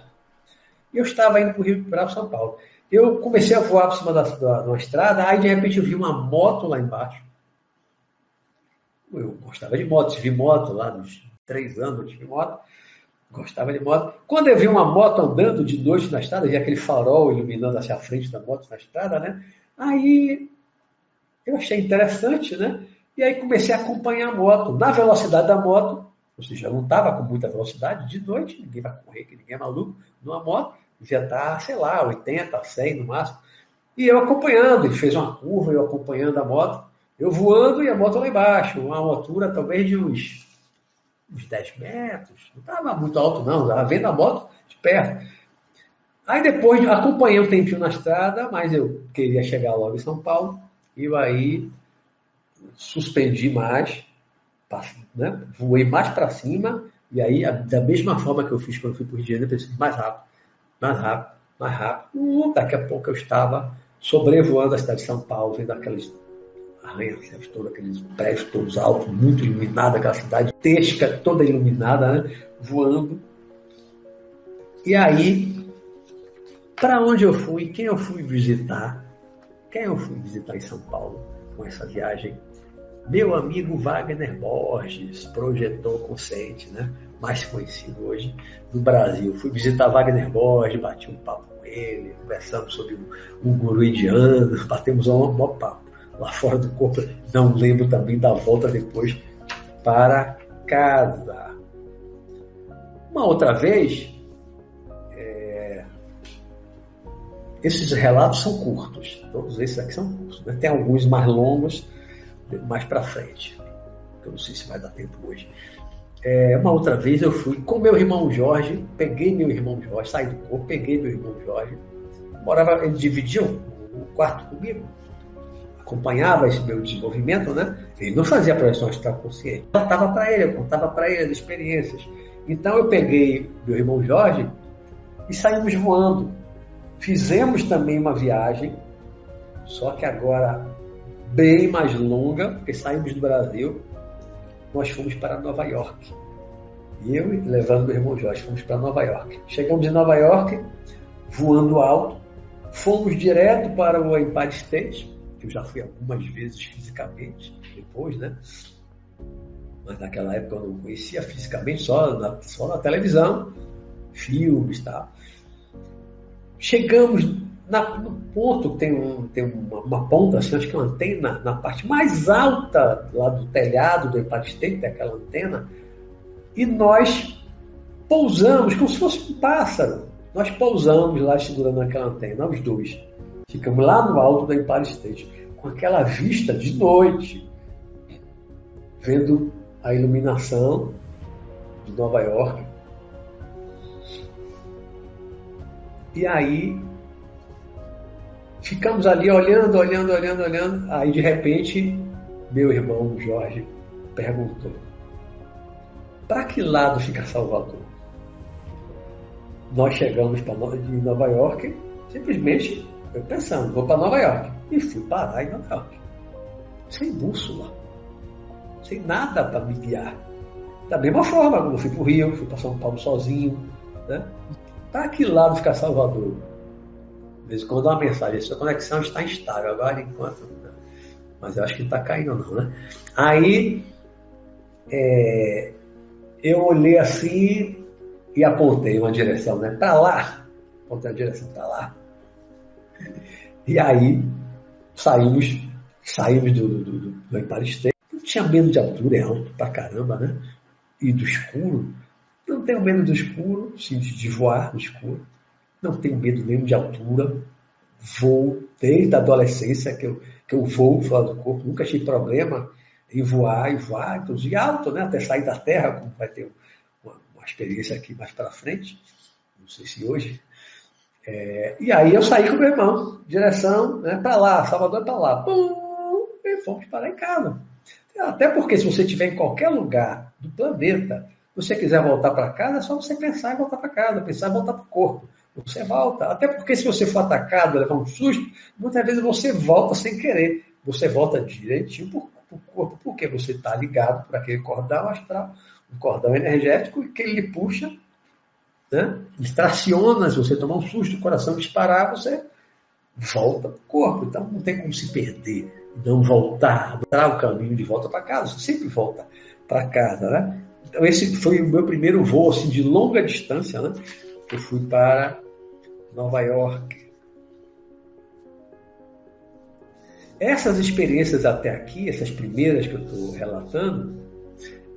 [SPEAKER 1] Eu estava indo para o Rio para São Paulo. Eu comecei a voar por cima da, da, de uma estrada, aí de repente eu vi uma moto lá embaixo. Eu gostava de moto, tive moto lá nos três anos, tive moto. Gostava de moto. Quando eu vi uma moto andando de noite na estrada, vi aquele farol iluminando hacia a frente da moto na estrada, né? Aí eu achei interessante, né? E aí comecei a acompanhar a moto. Na velocidade da moto, ou seja, não estava com muita velocidade, de noite, ninguém vai correr, que ninguém é maluco, numa moto devia estar, sei lá, 80, 100 no máximo. E eu acompanhando, ele fez uma curva, eu acompanhando a moto, eu voando e a moto lá embaixo, uma altura talvez de uns, uns 10 metros, não estava muito alto não, estava vendo a moto de perto. Aí depois acompanhei um tempinho na estrada, mas eu queria chegar logo em São Paulo, e aí suspendi mais, né? voei mais para cima, e aí, da mesma forma que eu fiz quando fui para o Rio de Janeiro, eu pensei mais rápido mais rápido, mais rápido. Uh, daqui a pouco eu estava sobrevoando a cidade de São Paulo, vendo aqueles arranha-céus todos, aqueles prédios todos altos, muito iluminada, aquela cidade tesca, toda iluminada, né? voando. E aí, para onde eu fui, quem eu fui visitar, quem eu fui visitar em São Paulo com essa viagem? Meu amigo Wagner Borges, projetor consciente, né? mais conhecido hoje no Brasil. Fui visitar Wagner Borges, bati um papo com ele, conversamos sobre o, o guru indiano, batemos um bom papo lá fora do corpo. Não lembro também da volta depois para casa. Uma outra vez, é... esses relatos são curtos, todos esses aqui são curtos. Né? Tem alguns mais longos, mais para frente. Eu não sei se vai dar tempo hoje. É, uma outra vez eu fui com meu irmão Jorge, peguei meu irmão Jorge, saí do corpo, peguei meu irmão Jorge, morava, ele dividia o quarto comigo, acompanhava esse meu desenvolvimento, né? Ele não fazia projeção astral consciente. Eu contava para ele, eu contava para ele as experiências. Então eu peguei meu irmão Jorge e saímos voando. Fizemos também uma viagem, só que agora bem mais longa, porque saímos do Brasil nós fomos para Nova York. E eu, levando meu irmão Jorge, fomos para Nova York. Chegamos em Nova York, voando alto, fomos direto para o Empire State, que eu já fui algumas vezes fisicamente, depois, né? Mas naquela época eu não conhecia fisicamente, só na, só na televisão, filmes e tal. Chegamos na, no ponto tem, um, tem uma, uma, ponta, assim, acho que é uma antena, na parte mais alta lá do telhado do Empire State, tem aquela antena, e nós pousamos como se fosse um pássaro. Nós pousamos lá segurando aquela antena, os dois. Ficamos lá no alto do Empire State, com aquela vista de noite, vendo a iluminação de Nova York. E aí Ficamos ali olhando, olhando, olhando, olhando. Aí de repente, meu irmão Jorge perguntou: para que lado fica Salvador? Nós chegamos de Nova York, simplesmente eu pensando, vou para Nova York. E fui parar em Nova York. Sem bússola. Sem nada para me guiar. Da mesma forma, quando eu fui para o Rio, fui para São Paulo sozinho. Né? Para que lado fica Salvador? De vez em quando uma mensagem, sua conexão está instável, agora enquanto. Mas eu acho que não está caindo não, né? Aí é, eu olhei assim e apontei uma direção, né? Para lá. Apontei a direção para lá. E aí saímos, saímos do, do, do, do Empire. Não tinha medo de altura, é alto pra caramba, né? E do escuro. Não tenho medo do escuro, sim, de voar no escuro não tenho medo nenhum de altura, vou desde a adolescência que eu, que eu voo fora do corpo, nunca tive problema em voar e voar, inclusive alto, né? até sair da Terra, como vai ter uma, uma experiência aqui mais para frente, não sei se hoje. É, e aí eu saí com meu irmão, direção né, para lá, Salvador para lá. Pum, e fomos parar em casa. Até porque se você estiver em qualquer lugar do planeta, você quiser voltar para casa, é só você pensar em voltar para casa, pensar em voltar para o corpo. Você volta. Até porque se você for atacado, levar um susto, muitas vezes você volta sem querer. Você volta direitinho para o corpo, porque você está ligado para aquele cordão astral, um cordão energético, que ele puxa, né? Distraciona, se você tomar um susto, o coração disparar, você volta para o corpo. Então não tem como se perder, não voltar, dar o caminho de volta para casa. Você sempre volta para casa, né? Então esse foi o meu primeiro voo assim, de longa distância, né? Eu fui para Nova York. Essas experiências até aqui, essas primeiras que eu estou relatando,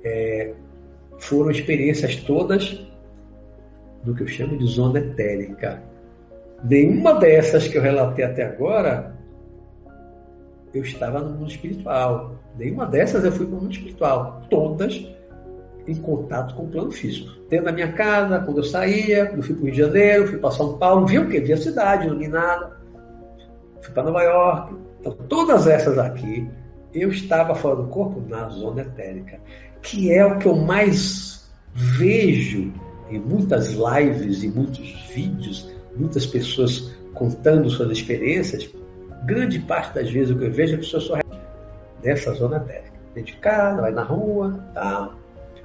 [SPEAKER 1] é, foram experiências todas do que eu chamo de zona etérica. Nenhuma dessas que eu relatei até agora, eu estava no mundo espiritual. Nenhuma dessas eu fui para o mundo espiritual. Todas em contato com o plano físico. Dentro da minha casa, quando eu saía, eu fui para o Rio de Janeiro, fui para São Paulo, vi o quê? Vi a cidade iluminada, fui para Nova York. Então, todas essas aqui, eu estava fora do corpo na zona etérica, que é o que eu mais vejo em muitas lives e muitos vídeos, muitas pessoas contando suas experiências. Grande parte das vezes o que eu vejo é a pessoa só nessa zona etérica. Dentro de casa, vai na rua, tal.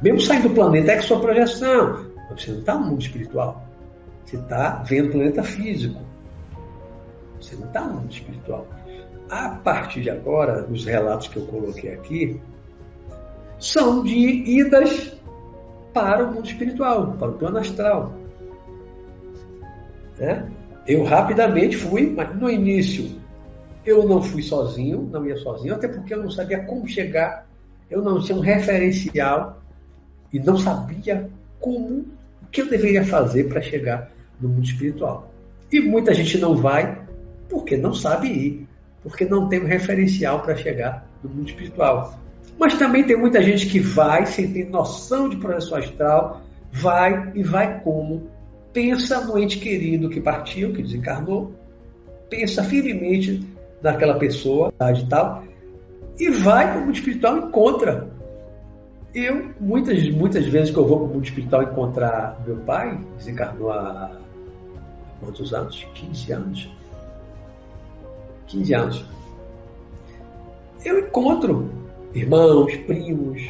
[SPEAKER 1] Mesmo saindo do planeta, é que sua projeção. Mas você não está no mundo espiritual. Você está vendo o planeta físico. Você não está no mundo espiritual. A partir de agora, os relatos que eu coloquei aqui são de idas para o mundo espiritual, para o plano astral. Né? Eu rapidamente fui, mas no início eu não fui sozinho, não ia sozinho, até porque eu não sabia como chegar, eu não tinha um referencial e não sabia como, o que eu deveria fazer para chegar no mundo espiritual. E muita gente não vai porque não sabe ir, porque não tem um referencial para chegar no mundo espiritual. Mas também tem muita gente que vai sem ter noção de projeção astral, vai e vai como? Pensa no ente querido que partiu, que desencarnou, pensa firmemente naquela pessoa, e tal, e vai para o mundo espiritual e encontra eu, muitas, muitas vezes que eu vou para o espiritual encontrar meu pai, desencarnou há quantos anos? 15 anos. 15 anos. Eu encontro irmãos, primos,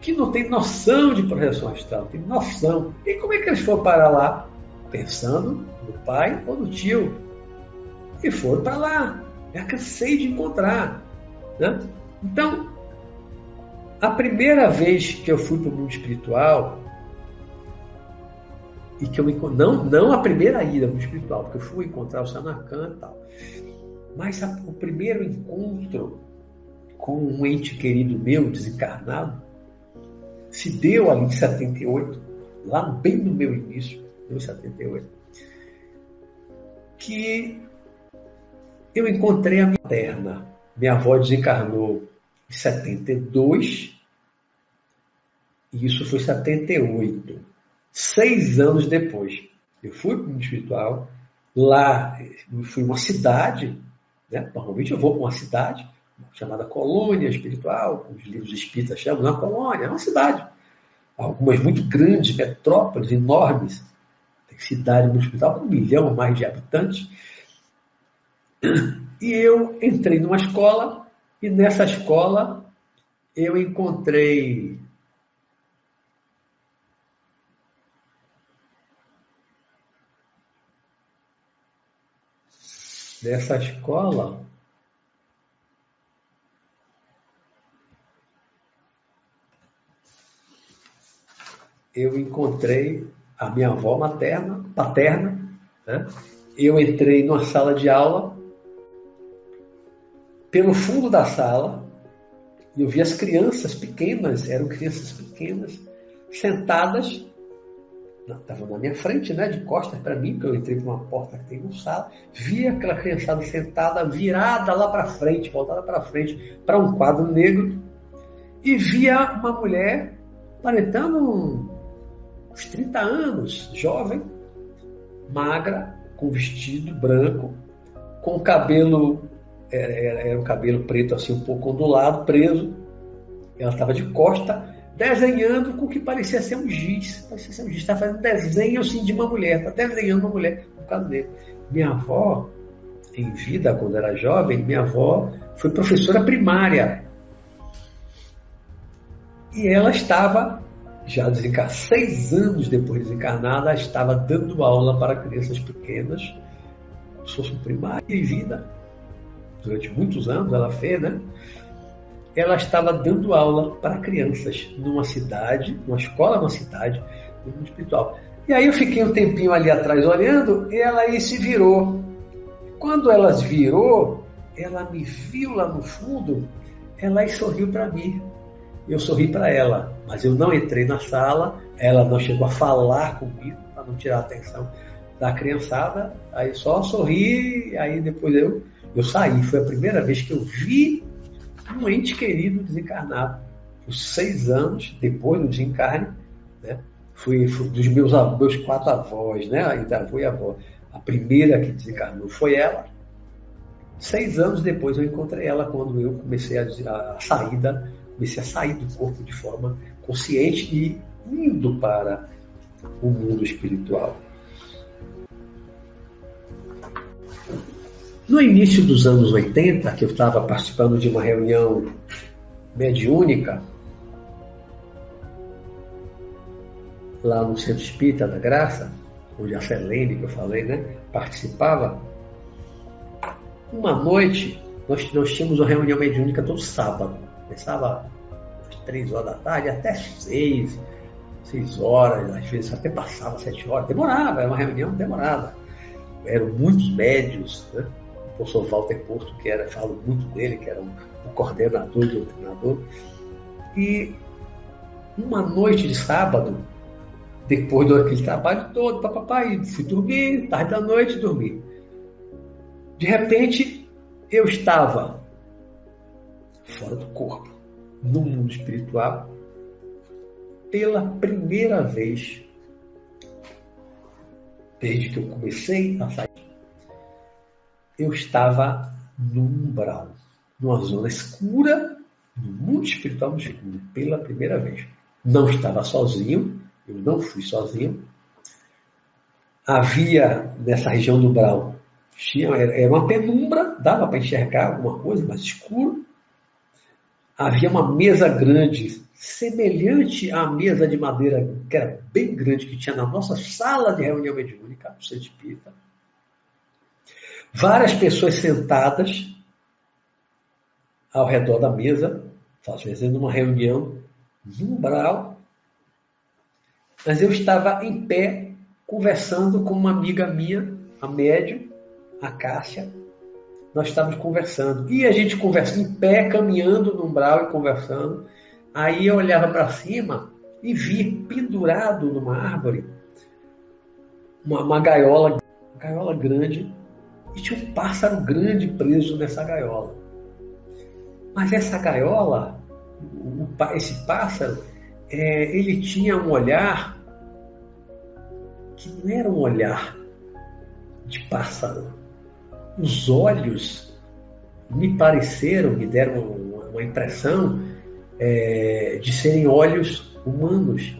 [SPEAKER 1] que não têm noção de projeção astral, tem noção. E como é que eles foram para lá? Pensando no pai ou no tio. E foram para lá. Já cansei de encontrar. Né? Então, a primeira vez que eu fui para o mundo espiritual, e que eu não, não a primeira ida ao mundo espiritual, porque eu fui encontrar o Sanacan e tal, mas a, o primeiro encontro com um ente querido meu, desencarnado, se deu ali em 78, lá bem no meu início, em 78, que eu encontrei a minha terna. Minha avó desencarnou 72, e isso foi 78. Seis anos depois, eu fui para o mundo espiritual, lá fui uma cidade, né? normalmente eu vou para uma cidade chamada colônia espiritual, os livros espíritas chamam, não é colônia, é uma cidade. Algumas muito grandes, metrópoles enormes, tem cidade no hospital com um milhão ou mais de habitantes. E eu entrei numa escola e nessa escola eu encontrei nessa escola eu encontrei a minha avó materna, paterna, né? eu entrei numa sala de aula pelo fundo da sala, eu vi as crianças pequenas, eram crianças pequenas, sentadas estava na minha frente, né, de costas para mim, porque eu entrei por uma porta que tem no sala, via aquela criançada sentada, virada lá para frente, voltada para frente, para um quadro negro, e via uma mulher aparentando uns 30 anos, jovem, magra, com vestido branco, com cabelo, era, era, era um cabelo preto assim, um pouco ondulado, preso. Ela estava de costa, desenhando com o que parecia ser um giz. Parecia ser um giz. Estava fazendo desenho assim de uma mulher, está desenhando uma mulher por causa dele. Minha avó, em vida, quando era jovem, minha avó foi professora primária. E ela estava, já desencarnada, seis anos depois de desencarnada, estava dando aula para crianças pequenas, como se fosse um em vida. Durante muitos anos ela fez, né? ela estava dando aula para crianças numa cidade, numa escola numa cidade, no mundo espiritual. E aí eu fiquei um tempinho ali atrás olhando, e ela aí se virou. Quando ela virou, ela me viu lá no fundo, ela aí sorriu para mim. Eu sorri para ela, mas eu não entrei na sala, ela não chegou a falar comigo para não tirar a atenção da criançada. Aí só sorri, aí depois eu eu saí. Foi a primeira vez que eu vi um ente querido desencarnado. Por seis anos depois do desencarne, né? Fui, fui dos meus, meus quatro avós, né? Ainda avô e avó. A primeira que desencarnou foi ela. Seis anos depois eu encontrei ela quando eu comecei a, a saída, comecei a sair do corpo de forma consciente e indo para o mundo espiritual. No início dos anos 80, que eu estava participando de uma reunião mediúnica, lá no Centro Espírita da Graça, onde a Selene, que eu falei, né, participava, uma noite nós, nós tínhamos uma reunião mediúnica todo sábado. Começava às três horas da tarde até seis, seis horas, às vezes até passava sete horas. Demorava, era uma reunião demorada. Eram muitos médios, né? professor Walter Porto, que era, falo muito dele, que era o, o coordenador e doutrinador. E uma noite de sábado, depois daquele trabalho todo, papai, fui dormir, tarde da noite, dormi. De repente, eu estava fora do corpo, no mundo espiritual, pela primeira vez, desde que eu comecei a sair eu estava no umbral, numa zona escura, no mundo espiritual no escuro, pela primeira vez. Não estava sozinho, eu não fui sozinho. Havia nessa região do umbral, tinha, era uma penumbra, dava para enxergar alguma coisa, mas escuro. Havia uma mesa grande, semelhante à mesa de madeira, que era bem grande, que tinha na nossa sala de reunião mediúnica, no Centro Espírita Várias pessoas sentadas ao redor da mesa, fazendo uma reunião no umbral. Mas eu estava em pé, conversando com uma amiga minha, a médium, a Cássia. Nós estávamos conversando. E a gente conversa em pé, caminhando no umbral e conversando. Aí eu olhava para cima e vi pendurado numa árvore uma, uma gaiola, uma gaiola grande, e tinha um pássaro grande preso nessa gaiola. Mas essa gaiola, esse pássaro, é, ele tinha um olhar que não era um olhar de pássaro. Os olhos me pareceram, me deram uma, impressão é, de serem olhos humanos.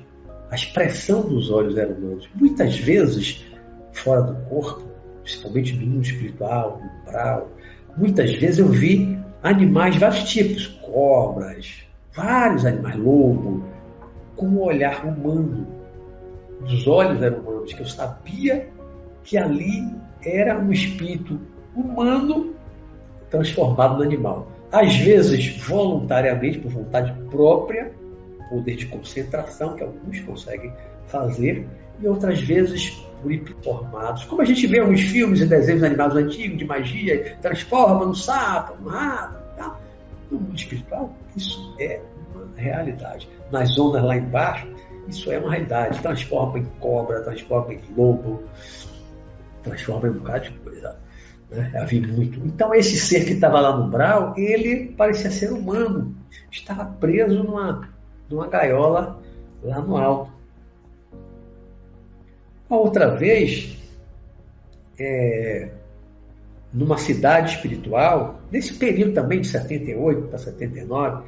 [SPEAKER 1] A expressão dos olhos era humanos. Muitas vezes, fora do corpo, principalmente do mundo espiritual, umbral, muitas vezes eu vi animais de vários tipos, cobras, vários animais, lobo, com um olhar humano. Os olhos eram humanos, que eu sabia que ali era um espírito humano transformado no animal. Às vezes, voluntariamente, por vontade própria, poder de concentração, que alguns conseguem fazer, e outras vezes formados, como a gente vê nos filmes e desenhos animados antigos de magia, transforma no sapo, no rato, tá? no mundo espiritual, isso é uma realidade. Nas zonas lá embaixo, Isso é uma realidade. Transforma em cobra, transforma em lobo, transforma em um bocado de coisa. Né? Vi muito. Então, esse ser que estava lá no Brau, ele parecia ser humano. Estava preso numa, numa gaiola lá no alto. Uma outra vez, é, numa cidade espiritual, nesse período também de 78 para 79,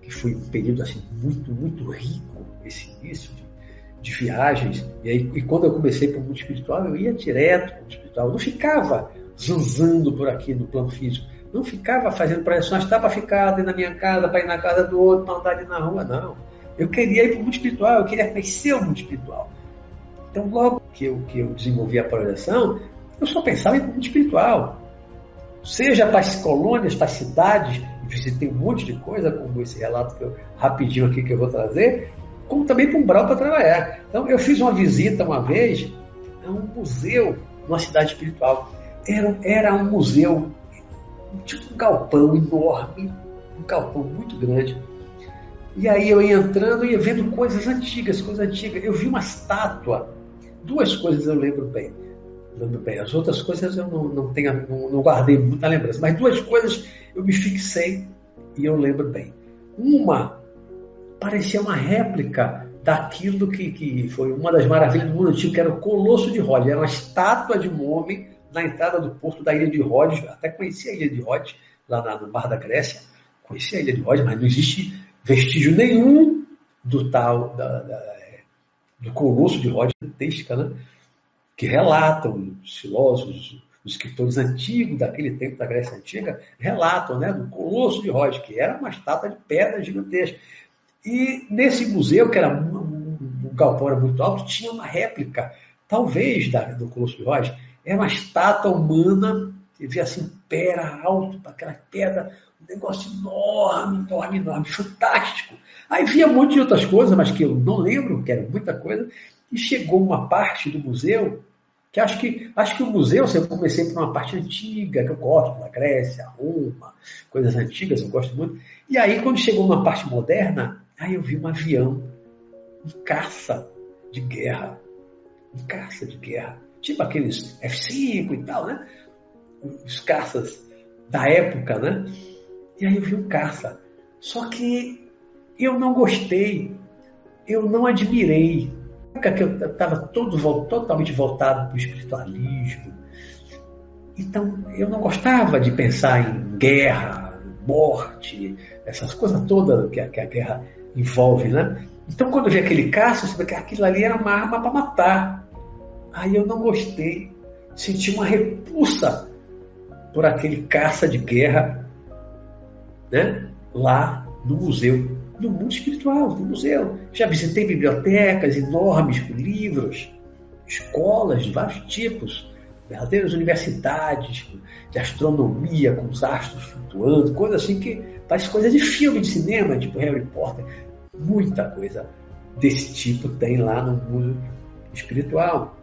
[SPEAKER 1] que foi um período assim muito, muito rico, esse início de, de viagens. E, aí, e quando eu comecei para o mundo espiritual, eu ia direto para o mundo espiritual. Eu não ficava zanzando por aqui no plano físico. Não ficava fazendo projeções, estava ficado na minha casa, para ir na casa do outro, para andar ali na rua, não. Eu queria ir para o mundo espiritual, eu queria conhecer o mundo espiritual. Então, logo que eu, que eu desenvolvi a projeção, eu só pensava em mundo espiritual. Seja para as colônias, para as cidades, visitei um monte de coisa, como esse relato que eu, rapidinho aqui que eu vou trazer, como também para um Umbral para trabalhar. Então, eu fiz uma visita uma vez a um museu numa cidade espiritual. Era, era um museu, tipo um galpão enorme, um galpão muito grande. E aí eu ia entrando e ia vendo coisas antigas, coisas antigas. Eu vi uma estátua, duas coisas eu lembro bem lembro bem. As outras coisas eu não, não tenho, não, não, guardei muita lembrança, mas duas coisas eu me fixei e eu lembro bem. Uma parecia uma réplica daquilo que, que foi uma das maravilhas do mundo antigo, que era o Colosso de Rhodes. Era uma estátua de um homem na entrada do porto da ilha de Rhodes. Até conhecia a ilha de Rhodes, lá na, no Mar da Grécia. Conhecia a ilha de Rhodes, mas não existe vestígio nenhum do tal, da, da, do Colosso de Rhodes, gigantesca, né? que relatam, os filósofos, os escritores antigos daquele tempo da Grécia Antiga, relatam né, do Colosso de Rhodes, que era uma estátua de pedra gigantesca. E nesse museu, que era um, um galpão era muito alto, tinha uma réplica, talvez, da, do Colosso de Rhodes. Era uma estátua humana, você via assim, pera alto, aquela pedra, um negócio enorme, enorme, enorme, fantástico. Aí via um monte de outras coisas, mas que eu não lembro, que era muita coisa, e chegou uma parte do museu que acho que acho que o museu, eu comecei por uma parte antiga, que eu gosto, da Grécia, Roma, coisas antigas, eu gosto muito. E aí, quando chegou uma parte moderna, aí eu vi um avião, um caça de guerra, um caça de guerra, tipo aqueles F-5 e tal, né? Os caças da época, né? E aí eu vi um caça. Só que eu não gostei, eu não admirei, que eu estava totalmente voltado para o espiritualismo. Então, eu não gostava de pensar em guerra, morte, essas coisas todas que a, que a guerra envolve, né? Então, quando eu vi aquele caça, eu sabia que aquilo ali era uma arma para matar. Aí eu não gostei, senti uma repulsa por aquele caça de guerra, né? Lá no museu do mundo espiritual, do museu. Já visitei bibliotecas enormes com livros, escolas de vários tipos, verdadeiras universidades de astronomia com os astros flutuando, coisa assim que parece coisa de filme de cinema, tipo Harry Potter. Muita coisa desse tipo tem lá no mundo espiritual.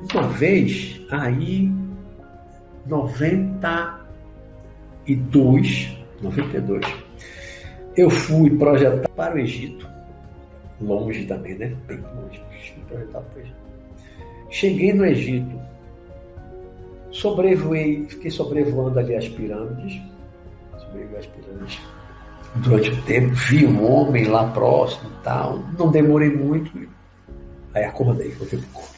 [SPEAKER 1] Uma vez, aí, 92, 92. Eu fui projetar para o Egito, longe também, né? Bem longe, fui projetar para o Egito. Cheguei no Egito, sobrevoei, fiquei sobrevoando ali as pirâmides, sobrevoei as pirâmides durante o tempo, vi um homem lá próximo e tal, não demorei muito, aí acordei, voltei pro corpo.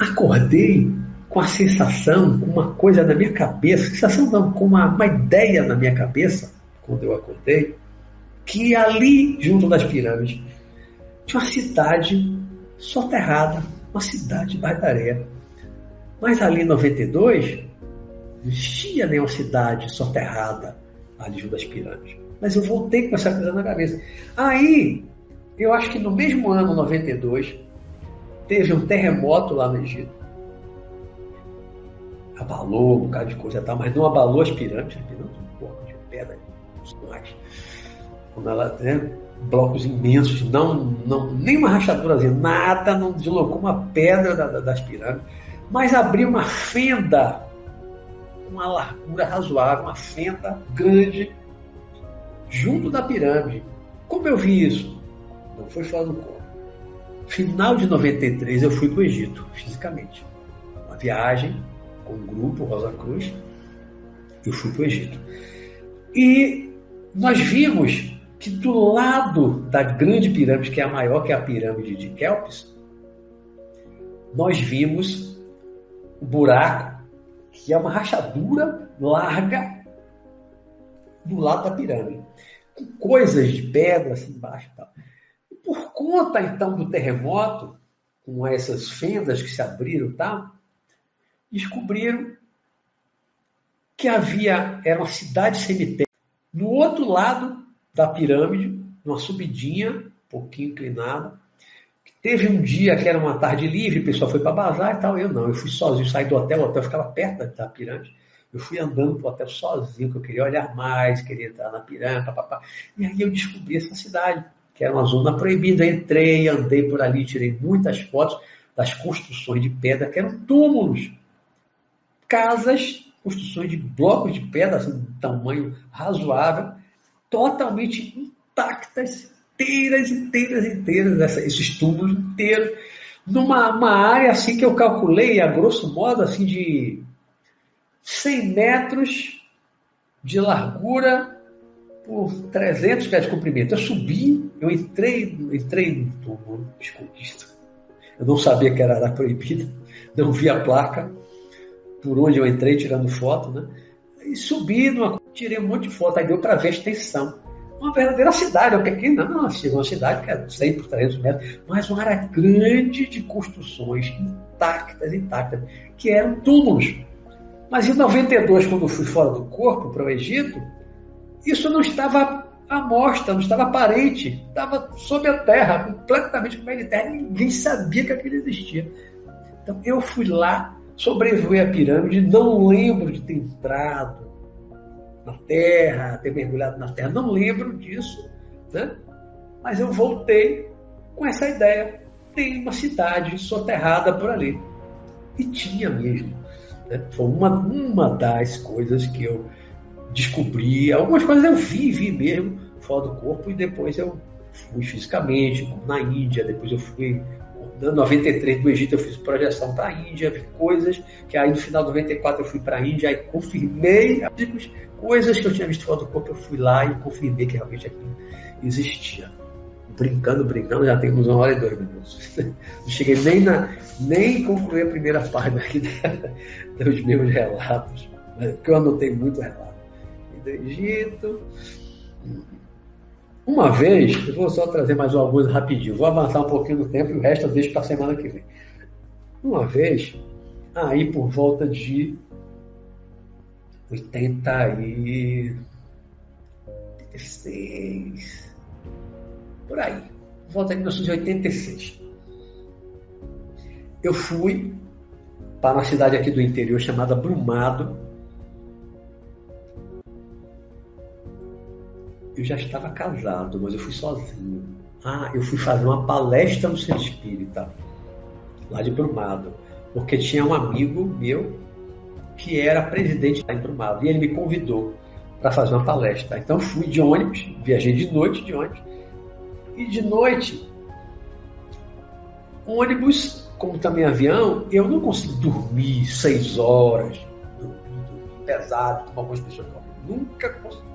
[SPEAKER 1] Acordei com a sensação, com uma coisa na minha cabeça, sensação não, com uma, uma ideia na minha cabeça, quando eu acordei, que ali, junto das pirâmides, tinha uma cidade soterrada, uma cidade de areia. Mas ali em 92, não existia nenhuma cidade soterrada ali junto das pirâmides. Mas eu voltei com essa coisa na cabeça. Aí, eu acho que no mesmo ano, 92, teve um terremoto lá no Egito abalou um bocado de coisa tal, mas não abalou as pirâmides, as pirâmides um bloco de pedra. Quando ela, né, blocos imensos, não, não, nem uma rachadurazinha, nada, não deslocou uma pedra da, da, das pirâmides, mas abriu uma fenda, uma largura razoável, uma fenda grande, junto da pirâmide. Como eu vi isso? Não foi fora do corpo. Final de 93 eu fui para o Egito, fisicamente. Uma viagem com um grupo, Rosa Cruz, eu fui para o Egito. E nós vimos que do lado da grande pirâmide, que é a maior, que é a pirâmide de Kelps, nós vimos o buraco, que é uma rachadura larga do lado da pirâmide, com coisas de pedra assim embaixo. Tal. Por conta então do terremoto, com essas fendas que se abriram, tal, descobriram que havia era uma cidade cemitério no outro lado da pirâmide, numa subidinha, um pouquinho inclinada, Teve um dia que era uma tarde livre, o pessoal foi para bazar e tal. Eu não, eu fui sozinho, saí do hotel, o hotel ficava perto da pirâmide. Eu fui andando para o hotel sozinho, que eu queria olhar mais, queria entrar na pirâmide, papapá. E aí eu descobri essa cidade, que era uma zona proibida. Entrei, andei por ali, tirei muitas fotos das construções de pedra, que eram túmulos. Casas, construções de blocos de pedra, assim, de tamanho razoável, totalmente intactas, inteiras, inteiras, inteiras, essa, esses túmulos inteiros, numa uma área assim que eu calculei, a grosso modo, assim, de 100 metros de largura por 300 metros de comprimento. Eu subi, eu entrei, entrei no túmulo escondido. Eu não sabia que era área proibida, não vi a placa por onde eu entrei tirando foto, né? E subi, numa, tirei um monte de foto, aí deu para ver a extensão uma verdadeira cidade, que aqui não, não, uma cidade que é 100 por 300 metros, mas uma área grande de construções intactas, intactas, que eram túmulos. Mas em 92, quando eu fui fora do corpo para o Egito, isso não estava à mostra, não estava aparente, estava sob a terra, completamente meio de terra, ninguém sabia que aquilo existia. Então eu fui lá, sobrevoei a pirâmide, não lembro de ter entrado, na terra, ter mergulhado na terra, não lembro disso, né? mas eu voltei com essa ideia. Tem uma cidade soterrada por ali. E tinha mesmo. Né? Foi uma, uma das coisas que eu descobri. Algumas coisas eu vi, vi mesmo, fora do corpo, e depois eu fui fisicamente, na Índia, depois eu fui em 93 do Egito eu fiz projeção para a Índia, vi coisas que aí no final de 94 eu fui para a Índia, aí confirmei coisas que eu tinha visto fora do corpo, eu fui lá e confirmei que realmente aquilo existia. Brincando, brincando, já temos uma hora e dois minutos. Não cheguei nem na nem concluir a primeira página aqui dos meus relatos, né, porque eu anotei muito relato. Do Egito. Uma vez, eu vou só trazer mais alguns rapidinho, vou avançar um pouquinho no tempo e o resto eu deixo para a semana que vem. Uma vez, aí por volta de 86, por aí, volta de 1986. Eu fui para uma cidade aqui do interior chamada Brumado, eu já estava casado, mas eu fui sozinho. Ah, eu fui fazer uma palestra no centro espírita, lá de Brumado, porque tinha um amigo meu que era presidente lá em Brumado, e ele me convidou para fazer uma palestra. Então fui de ônibus, viajei de noite de ônibus, e de noite, ônibus, como também avião, eu não consigo dormir seis horas, dormir, dormir pesado, como algumas pessoas Nunca consegui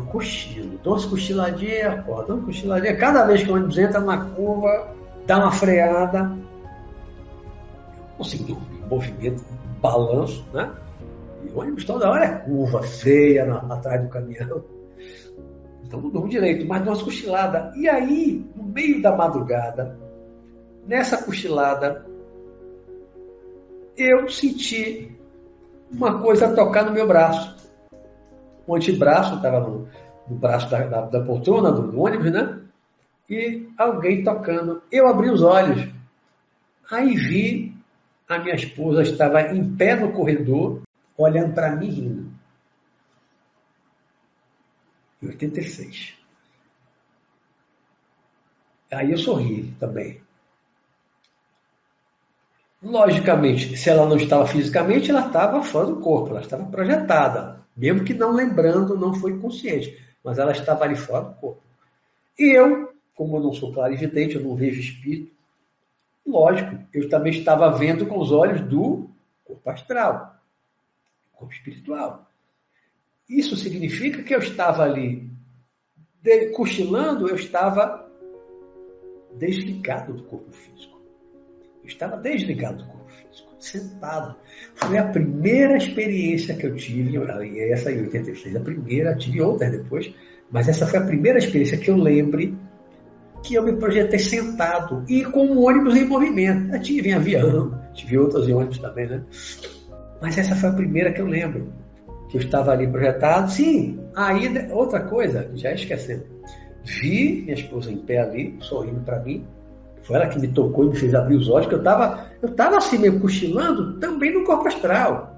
[SPEAKER 1] eu cochilo. Dou umas cochiladinhas, acordo, dou. Cada vez que o ônibus entra na curva, dá uma freada. Eu consigo dormir, movimento, balanço, né? E o ônibus toda hora é curva, feia na, atrás do caminhão. Então não durmo direito, mas dou umas cochiladas. E aí, no meio da madrugada, nessa cochilada, eu senti uma coisa tocar no meu braço o antebraço, estava no, no, braço da, da, da poltrona do, do, ônibus, né? E alguém tocando. Eu abri os olhos. Aí vi a minha esposa estava em pé no corredor, olhando para mim rindo. Em 86. Aí eu sorri também. Logicamente, se ela não estava fisicamente, ela estava fora do corpo, ela estava projetada. Mesmo que não lembrando, não foi consciente. mas ela estava ali fora do corpo. E eu, como eu não sou clarividente, eu não vejo espírito, lógico, eu também estava vendo com os olhos do corpo astral, corpo espiritual. Isso significa que eu estava ali cochilando, eu estava desligado do corpo físico. Eu estava desligado do corpo sentado. Foi a primeira experiência que eu tive, essa em 86, a primeira, tive outras depois, mas essa foi a primeira experiência que eu lembre que eu me projetei sentado e com um ônibus em movimento. Eu tive em avião, tive outros ônibus também, né? Mas essa foi a primeira que eu lembro. Que eu estava ali projetado. Sim, aí outra coisa, já esquecendo. Vi minha esposa em pé ali, sorrindo para mim. Foi ela que me tocou e me fez abrir os olhos, que eu estava eu tava assim meio cochilando também no corpo astral.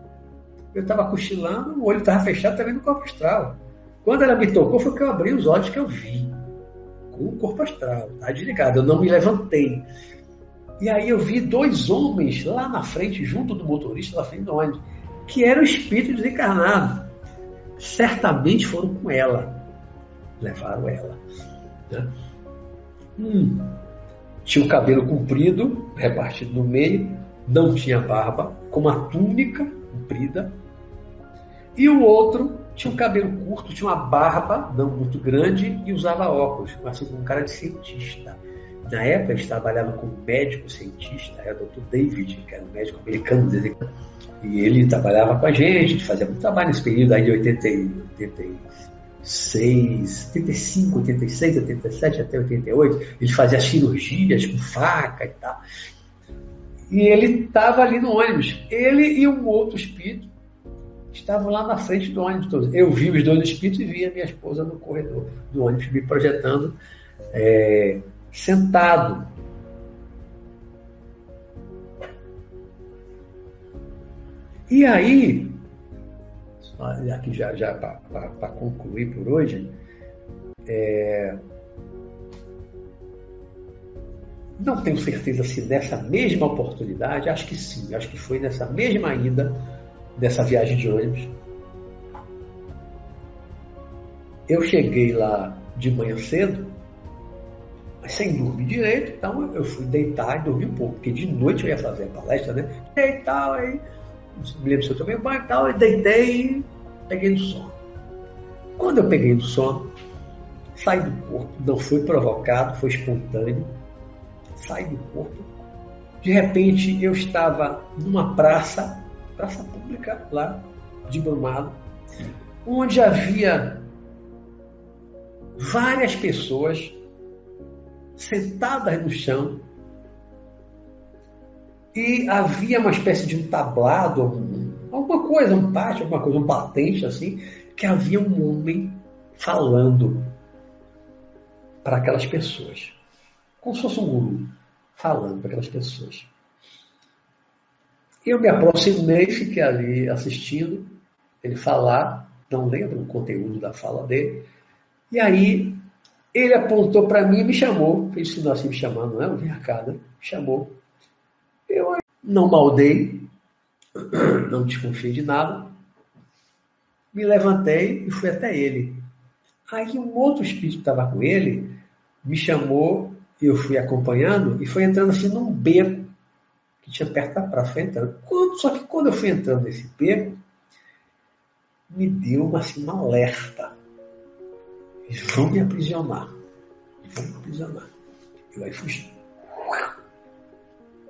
[SPEAKER 1] Eu estava cochilando, o olho estava fechado também no corpo astral. Quando ela me tocou, foi que eu abri os olhos que eu vi. Com o corpo astral, tá desligado. Eu não me levantei. E aí eu vi dois homens lá na frente, junto do motorista, na frente do ônibus, que eram espíritos desencarnados. Certamente foram com ela. Levaram ela. Né? Hum. Tinha o cabelo comprido, repartido no meio, não tinha barba, com uma túnica comprida. E o outro tinha um cabelo curto, tinha uma barba não muito grande e usava óculos, assim como um cara de cientista. Na época, eles trabalhavam com um médico cientista, era o Dr. David, que era um médico americano, e ele trabalhava com a gente, fazia muito trabalho nesse período aí de 80, 86, 85, 86, 87 até 88. Ele fazia cirurgias com faca e tal. E ele estava ali no ônibus. Ele e um outro espírito estavam lá na frente do ônibus. Eu vi os dois espíritos e vi a minha esposa no corredor do ônibus me projetando é, sentado. E aí, aqui já, já para concluir por hoje, é, não tenho certeza se nessa mesma oportunidade, acho que sim, acho que foi nessa mesma ida dessa viagem de ônibus. Eu cheguei lá de manhã cedo, mas sem dormir direito, então eu fui deitar e dormir um pouco, porque de noite eu ia fazer a palestra, né? Tal, aí, me lembro se eu tomei banho e tal, e deitei e peguei no sono. Quando eu peguei no sono, saí do corpo, não foi provocado, foi espontâneo, saí do corpo. De repente eu estava numa praça praça pública lá de Brumado, onde havia várias pessoas sentadas no chão e havia uma espécie de um tablado, alguma coisa, um pátio, alguma coisa, um patente assim, que havia um homem falando para aquelas pessoas, como se fosse um guru falando para aquelas pessoas. Eu me aproximei, fiquei ali assistindo ele falar, não lembro o conteúdo da fala dele, e aí ele apontou para mim e me chamou, fez sinal assim me chamando, não é? Vem cá, né? Me chamou. Eu não maldei, não desconfiei de nada, me levantei e fui até ele. Aí um outro espírito que estava com ele me chamou, eu fui acompanhando e foi entrando assim num beco que tinha perto da praça, foi entrando. Só que quando eu fui entrando nesse beco, me deu uma, assim, uma alerta. Eles vão me aprisionar. Eles vão me aprisionar. Eu aí fugi.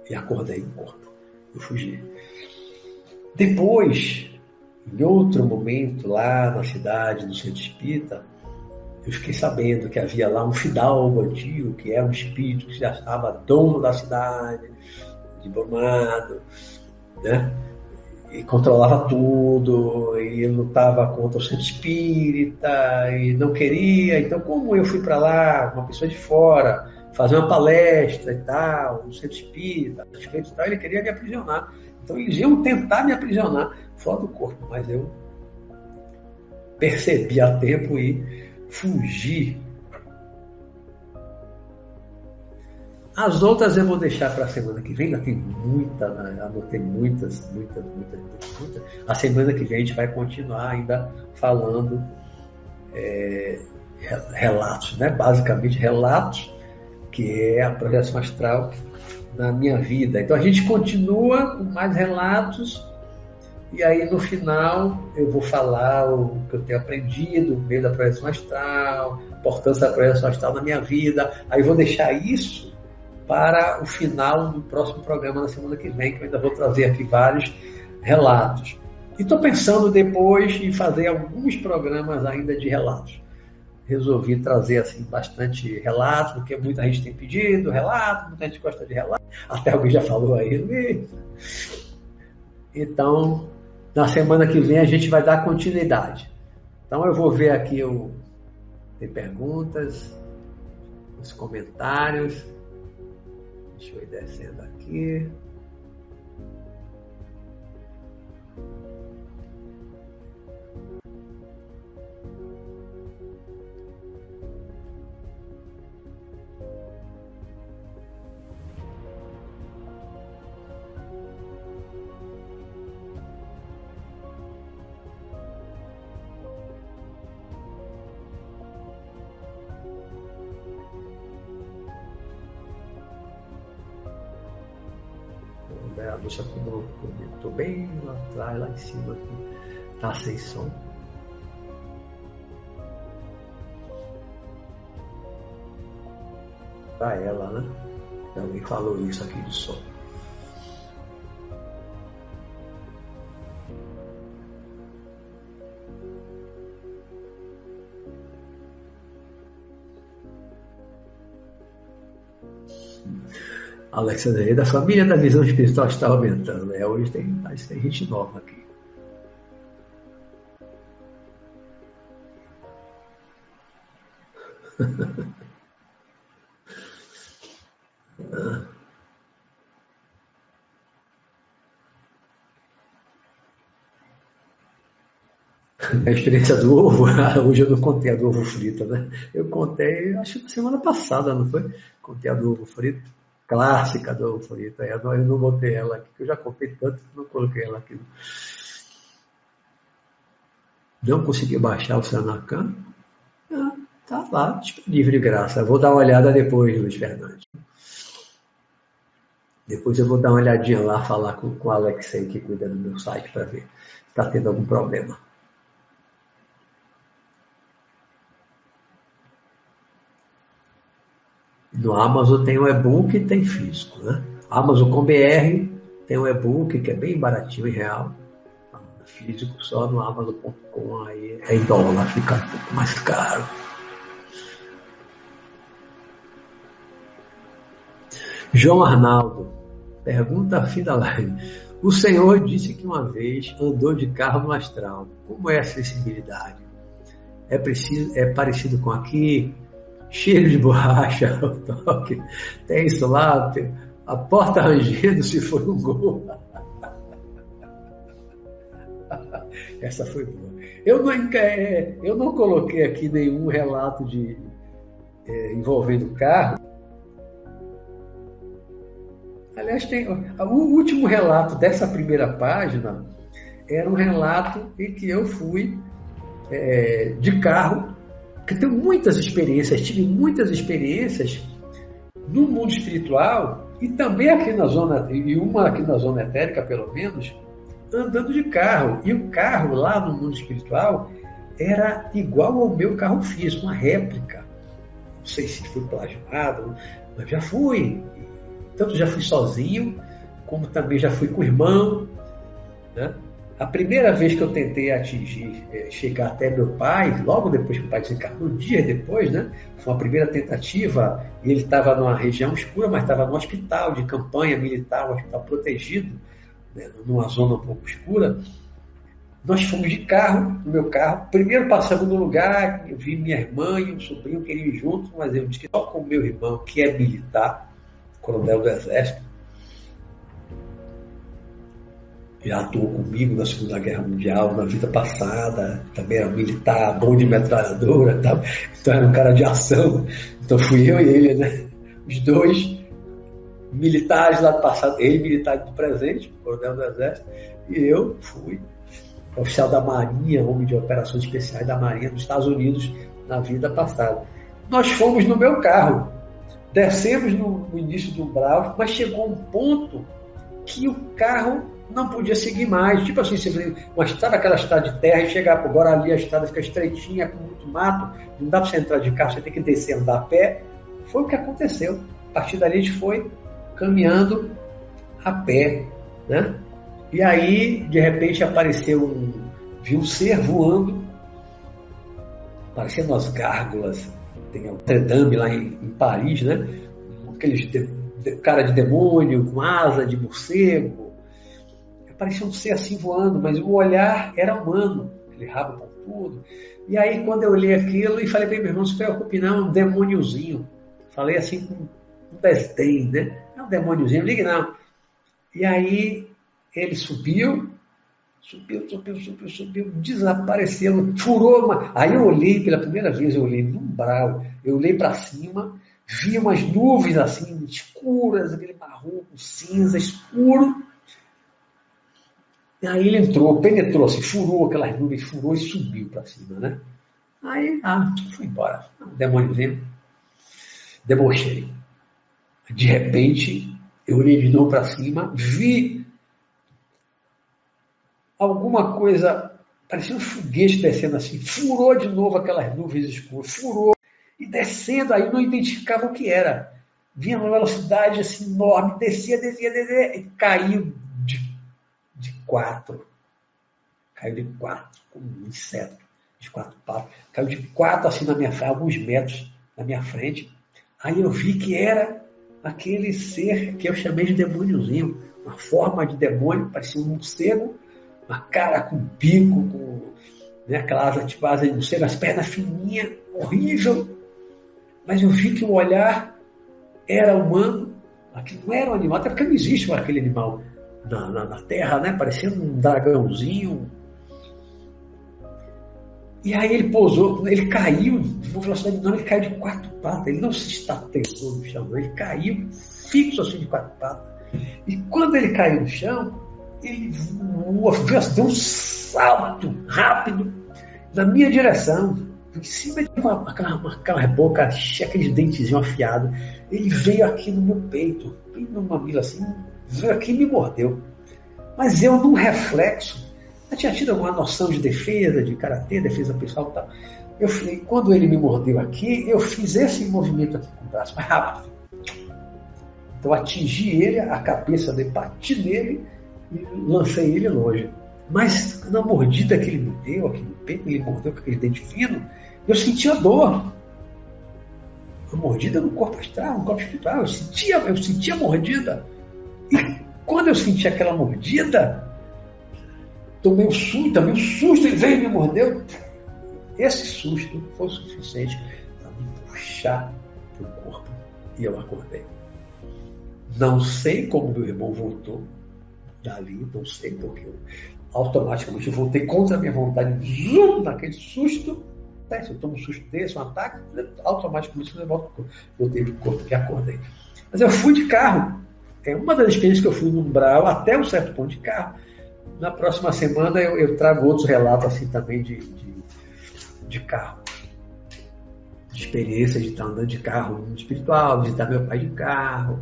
[SPEAKER 1] E acordei no corpo. Eu fugi. Depois, em outro momento, lá na cidade do Centro Espírita, eu fiquei sabendo que havia lá um fidalgo antigo, que era um espírito que já estava dono da cidade, diplomado, né? E controlava tudo, e lutava contra o centro espírita, e não queria. Então, como eu fui para lá, uma pessoa de fora, fazer uma palestra e tal, no centro espírita, e tal, ele queria me aprisionar. Então, eles iam tentar me aprisionar fora do corpo, mas eu percebi a tempo e fugi As outras eu vou deixar para a semana que vem, ainda tem muita, né? anotei muitas, muitas, muitas, muitas, muitas. A semana que vem a gente vai continuar ainda falando é, relatos, né? basicamente relatos, que é a projeção astral na minha vida. Então a gente continua com mais relatos e aí no final eu vou falar o que eu tenho aprendido, o meio da projeção astral, a importância da projeção astral na minha vida. Aí vou deixar isso para o final do próximo programa na semana que vem, que eu ainda vou trazer aqui vários relatos. E estou pensando depois em fazer alguns programas ainda de relatos. Resolvi trazer assim bastante relatos, porque muita gente tem pedido relato, muita gente gosta de relato, até alguém já falou aí. Então, na semana que vem a gente vai dar continuidade. Então eu vou ver aqui o tem perguntas, os comentários. Deixa eu ir descendo aqui. Bem lá em cima aqui, tá sem som. Para ela, né? Alguém falou isso aqui de som. Alexandre, da família da visão espiritual está aumentando. Né? Hoje tem, tem gente nova aqui. A experiência do ovo, hoje eu não contei a do ovo frito, né? Eu contei, acho que semana passada, não foi? Contei a do ovo frito clássica do Florita. Eu não, eu não botei ela aqui, que eu já copiei tanto que não coloquei ela aqui. Não consegui baixar o Sanacan. Ah, tá lá, disponível de graça. Vou dar uma olhada depois, Luiz Fernandes. Depois eu vou dar uma olhadinha lá, falar com, com o Alexei que cuida do meu site para ver se está tendo algum problema. No Amazon tem o e-book e tem físico, né? Amazon com BR tem o e-book que é bem baratinho e real. Físico só no Amazon.com aí é em dólar, fica um pouco mais caro. João Arnaldo, pergunta fim da live. O Senhor disse que uma vez andou de carro no astral. Como é a sensibilidade? É, preciso, é parecido com aqui? Cheiro de borracha, toque. Tem isso lá, a porta rangendo se for um gol. Essa foi boa. Eu não, é, eu não coloquei aqui nenhum relato de é, envolvendo carro. Aliás, tem, o último relato dessa primeira página era um relato em que eu fui é, de carro porque tenho muitas experiências, tive muitas experiências no mundo espiritual e também aqui na zona, e uma aqui na zona etérica, pelo menos, andando de carro. E o carro lá no mundo espiritual era igual ao meu carro físico, uma réplica. Não sei se foi plagiado, mas já fui. Tanto já fui sozinho, como também já fui com o irmão. Né? A primeira vez que eu tentei atingir, é, chegar até meu pai, logo depois que o pai desencarnou, um dia depois, né? Foi uma primeira tentativa, e ele estava numa região escura, mas estava no hospital de campanha militar, um hospital protegido, né, numa zona um pouco escura. Nós fomos de carro, no meu carro. Primeiro passamos no lugar, eu vi minha irmã e um sobrinho queriam ir junto, mas eu disse só com o meu irmão, que é militar, coronel do Exército, já atuou comigo na Segunda Guerra Mundial, na vida passada, também era militar, bom de metralhadora, tá? então era um cara de ação. Então fui eu e ele, né? Os dois militares lá do passado, ele militar do presente, coronel do Exército, e eu fui oficial da Marinha, homem de operações especiais da Marinha dos Estados Unidos na vida passada. Nós fomos no meu carro, descemos no, no início do umbral, mas chegou um ponto que o carro não podia seguir mais. Tipo assim, você uma estrada, aquela estrada de terra, e chegar agora ali a estrada fica estreitinha, com muito mato, não dá para você entrar de carro, você tem que descer, andar a pé. Foi o que aconteceu. A partir dali a gente foi caminhando a pé, né? E aí, de repente, apareceu um. Viu um ser voando, parecendo umas gárgulas. Tem Notre Dame lá em, em Paris, né? Aqueles de, de, cara de demônio, com asa de morcego. Parecia um ser assim voando, mas o olhar era humano, aquele rabo pontudo. E aí, quando eu olhei aquilo e falei para meu irmão, se preocupe não, é um demôniozinho. Falei assim com um desdém, né? É um demôniozinho, ligue não. E aí ele subiu, subiu, subiu, subiu, subiu, desapareceu, furou uma. Aí eu olhei pela primeira vez, eu olhei no umbral, eu olhei para cima, vi umas nuvens assim, escuras, aquele marrom cinza, escuro. E aí ele entrou, penetrou, assim, furou aquelas nuvens, furou e subiu para cima, né? Aí, ah, foi embora. Um demôniozinho. Debochei. De repente, eu olhei de novo para cima, vi alguma coisa, parecia um foguete descendo assim, furou de novo aquelas nuvens escuras, furou, e descendo, aí não identificava o que era. Vinha numa velocidade assim enorme, descia, descia, descia, e caiu quatro. Caiu de quatro, como um inseto, de quatro patas. Caiu de quatro assim na minha frente, alguns metros na minha frente. Aí eu vi que era aquele ser que eu chamei de demôniozinho, uma forma de demônio, parecia um morcego, uma cara com bico, com né, aquela tipo asa de morcego, as pernas fininhas, horrível. Mas eu vi que o olhar era humano, aquilo não era um animal, até porque não existe aquele animal na, na, na Terra, né? Parecendo um dragãozinho. E aí ele pousou, ele caiu, de uma velocidade enorme, ele caiu de quatro patas, ele não se estatezou no chão, ele caiu fixo assim de quatro patas. E quando ele caiu no chão, ele voou, deu um salto rápido na minha direção, em cima de uma, aquela, aquela boca, aqueles dentezinhos afiados. Ele veio aqui no meu peito, bem no mamilo assim, veio aqui me mordeu. Mas eu, num reflexo, eu tinha tido alguma noção de defesa, de karatê, defesa pessoal e tal. Eu falei, quando ele me mordeu aqui, eu fiz esse movimento aqui com o braço mais rápido. Então atingi ele, a cabeça dele, bati nele e lancei ele longe. Mas na mordida que ele me deu, aquele peito, ele mordeu com aquele dente fino, eu sentia dor. A mordida no corpo astral, no corpo espiritual. Eu sentia, eu sentia mordida. E quando eu senti aquela mordida, tomei um susto, tomei um susto, ele veio e me mordeu. Esse susto foi suficiente para me puxar para o corpo. E eu acordei. Não sei como meu irmão voltou dali, não sei porque eu automaticamente voltei contra a minha vontade, zoom, naquele susto. Né? Se eu tomo um susto desse, um ataque, automaticamente eu voltei para o corpo e acordei. Mas eu fui de carro. É uma das experiências que eu fui no umbral até um certo ponto de carro. Na próxima semana eu, eu trago outros relatos assim também de, de, de carro. De experiência de estar andando de carro espiritual, visitar meu pai de carro.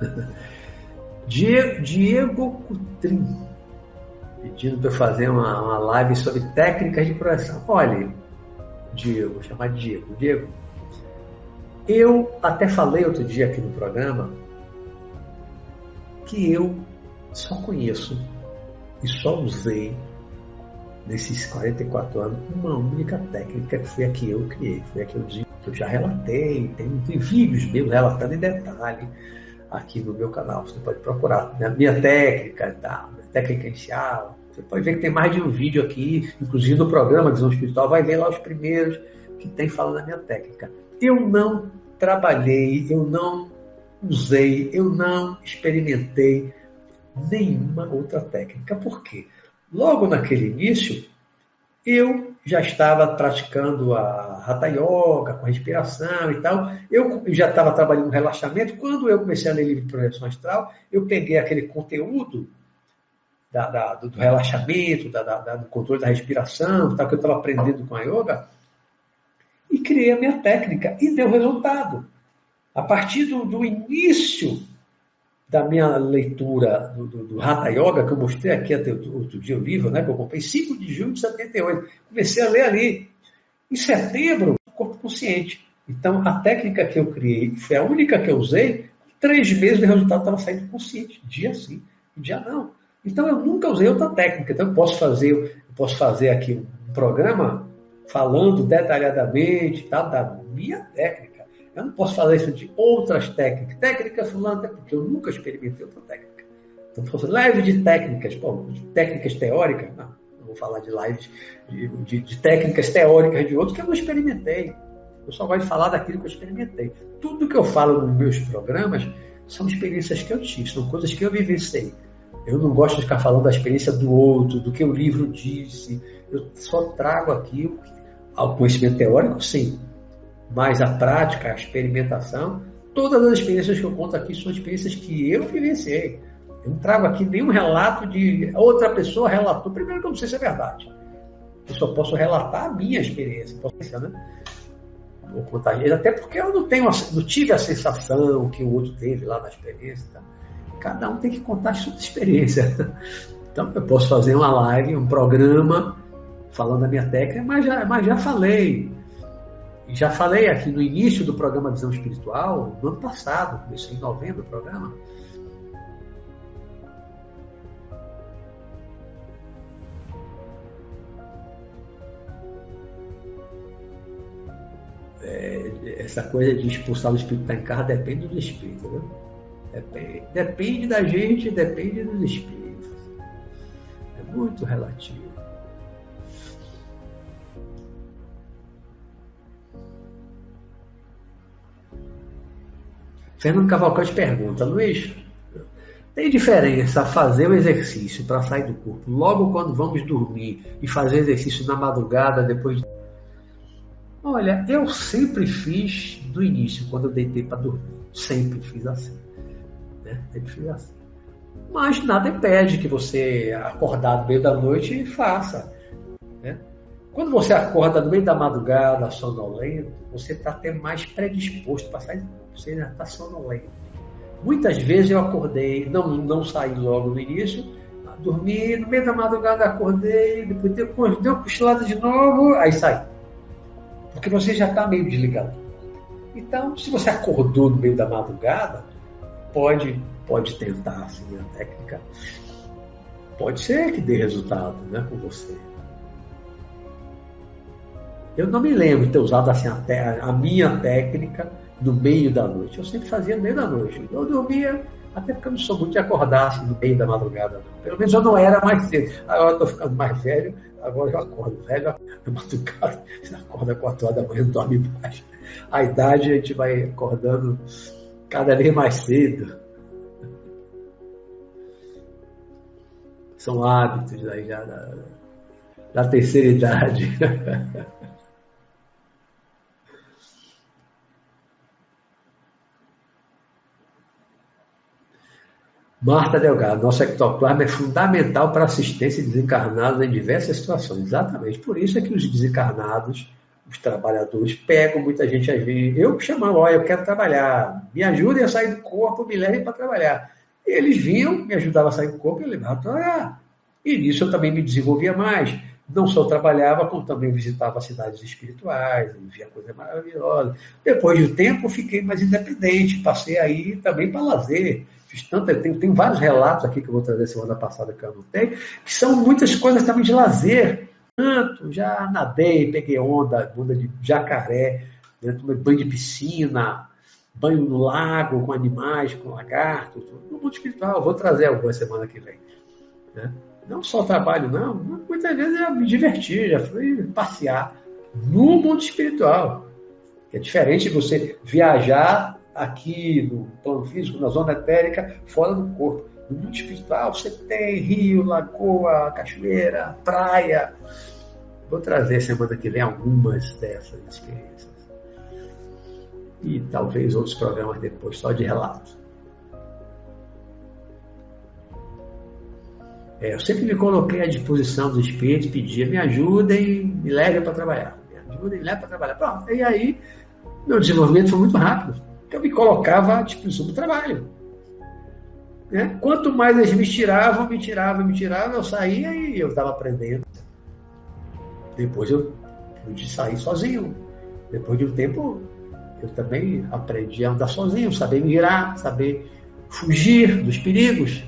[SPEAKER 1] Diego, Diego Cutrim, pedindo para fazer uma, uma live sobre técnicas de projeção. Olha, Diego, vou chamar de Diego. Diego, eu até falei outro dia aqui no programa que eu só conheço e só usei nesses 44 anos uma única técnica que foi a que eu criei, foi a que eu, que eu já relatei, tem, tem vídeos meus relatando em detalhe aqui no meu canal. Você pode procurar né? minha técnica, tá? técnica inicial. Você pode ver que tem mais de um vídeo aqui, inclusive no programa Visão Espiritual, vai ver lá os primeiros que tem falando da minha técnica. Eu não trabalhei, eu não usei, eu não experimentei nenhuma outra técnica. Por quê? Logo naquele início, eu já estava praticando a Hatha Yoga, com respiração e tal. Eu já estava trabalhando no relaxamento. Quando eu comecei a ler livro de projeção astral, eu peguei aquele conteúdo da, da, do relaxamento, da, do controle da respiração, tal, que eu estava aprendendo com a yoga, e criei a minha técnica. E deu resultado. A partir do, do início da minha leitura do, do, do, Hatha Yoga, que eu mostrei aqui até outro dia o livro, né, que eu comprei 5 de julho de 78. Comecei a ler ali. Em setembro, corpo consciente. Então, a técnica que eu criei foi a única que eu usei. Três meses o resultado estava saindo consciente. Dia sim, dia não. Então, eu nunca usei outra técnica. Então, eu posso fazer, eu posso fazer aqui um programa falando detalhadamente tá, da minha técnica. Eu não posso falar isso de outras técnicas. Técnica fulana, porque eu nunca experimentei outra técnica. Então, fosse live de técnicas, de técnicas teóricas, não, não vou falar de lives de, de, de, técnicas teóricas de outros que eu não experimentei. Eu só gosto de falar daquilo que eu experimentei. Tudo que eu falo nos meus programas são experiências que eu tive, são coisas que eu vivenciei. Eu não gosto de ficar falando da experiência do outro, do que o livro disse. Eu só trago aqui o conhecimento teórico, sim, mas a prática, a experimentação, todas as experiências que eu conto aqui são experiências que eu vivenciei. Eu não trago aqui nenhum relato de outra pessoa relatou. Primeiro que eu não sei se é verdade. Eu só posso relatar a minha experiência. Posso, né? Vou contar até porque eu não tenho, não tive a sensação que o outro teve lá na experiência. Tá? Cada um tem que contar a sua experiência. Então eu posso fazer uma live, um programa falando da minha técnica, mas já, mas já falei já falei aqui no início do programa Visão Espiritual, no ano passado, comecei em novembro o programa. É, essa coisa de expulsar o espírito da em casa depende do espírito, viu? Depende, depende da gente, depende dos espíritos. É muito relativo. Fernando Cavalcante pergunta, Luiz, tem diferença fazer o exercício para sair do corpo logo quando vamos dormir e fazer exercício na madrugada depois de... Olha, eu sempre fiz do início, quando eu deitei para dormir. Sempre fiz assim. Né? Sempre fiz assim. Mas nada impede que você, acordar no meio da noite, faça. Né? Quando você acorda no meio da madrugada, sonolento, você está até mais predisposto para sair do corpo você já está sonolento. Muitas vezes eu acordei, não, não saí logo no início, dormi, no meio da madrugada acordei, depois deu, deu cochilada de novo, aí saí. Porque você já está meio desligado. Então, se você acordou no meio da madrugada, pode, pode tentar assim, a técnica. Pode ser que dê resultado né, com você. Eu não me lembro de ter usado assim a, a minha técnica no meio da noite. Eu sempre fazia no meio da noite. Eu dormia, até porque eu não sou muito de acordar assim, no meio da madrugada. Não. Pelo menos eu não era mais cedo. Agora eu estou ficando mais velho, agora eu acordo velho, na madrugada, você acorda 4 horas da manhã, dorme mais. A idade a gente vai acordando cada vez mais cedo. São hábitos já da, da terceira idade. Marta Delgado, nosso ectoplasma é fundamental para assistência de desencarnados em diversas situações. Exatamente. Por isso é que os desencarnados, os trabalhadores, pegam muita gente às vezes. Eu chamava, olha, eu quero trabalhar, me ajudem a sair do corpo, me levem para trabalhar. E eles vinham, me ajudavam a sair do corpo e eu levava para trabalhar. E nisso eu também me desenvolvia mais. Não só trabalhava, como também visitava cidades espirituais, via coisa maravilhosa. Depois de um tempo, fiquei mais independente, passei aí também para lazer Fiz tem, tem vários relatos aqui que eu vou trazer semana passada que eu anotei, que são muitas coisas também de lazer. Tanto, já nadei, peguei onda, onda de jacaré, né, tomei banho de piscina, banho no lago com animais, com lagartos, no mundo espiritual. Vou trazer alguma semana que vem. Né? Não só trabalho, não. Muitas vezes eu me diverti, já fui passear no mundo espiritual. É diferente de você viajar aqui no plano físico, na zona etérica, fora do corpo. No mundo espiritual você tem rio, lagoa, cachoeira, praia, Vou trazer semana que vem algumas dessas experiências. E talvez outros programas depois, só de relatos. É, eu sempre me coloquei à disposição dos espíritos, pedia, me ajudem, me levem para trabalhar. Me ajudem, me levem para trabalhar. Pronto, e aí, meu desenvolvimento foi muito rápido. Eu me colocava à disposição do trabalho. Né? Quanto mais eles me tiravam, me tiravam, me tiravam, eu saía e eu estava aprendendo. Depois eu pude sair sozinho. Depois de um tempo, eu também aprendi a andar sozinho, saber virar, saber fugir dos perigos.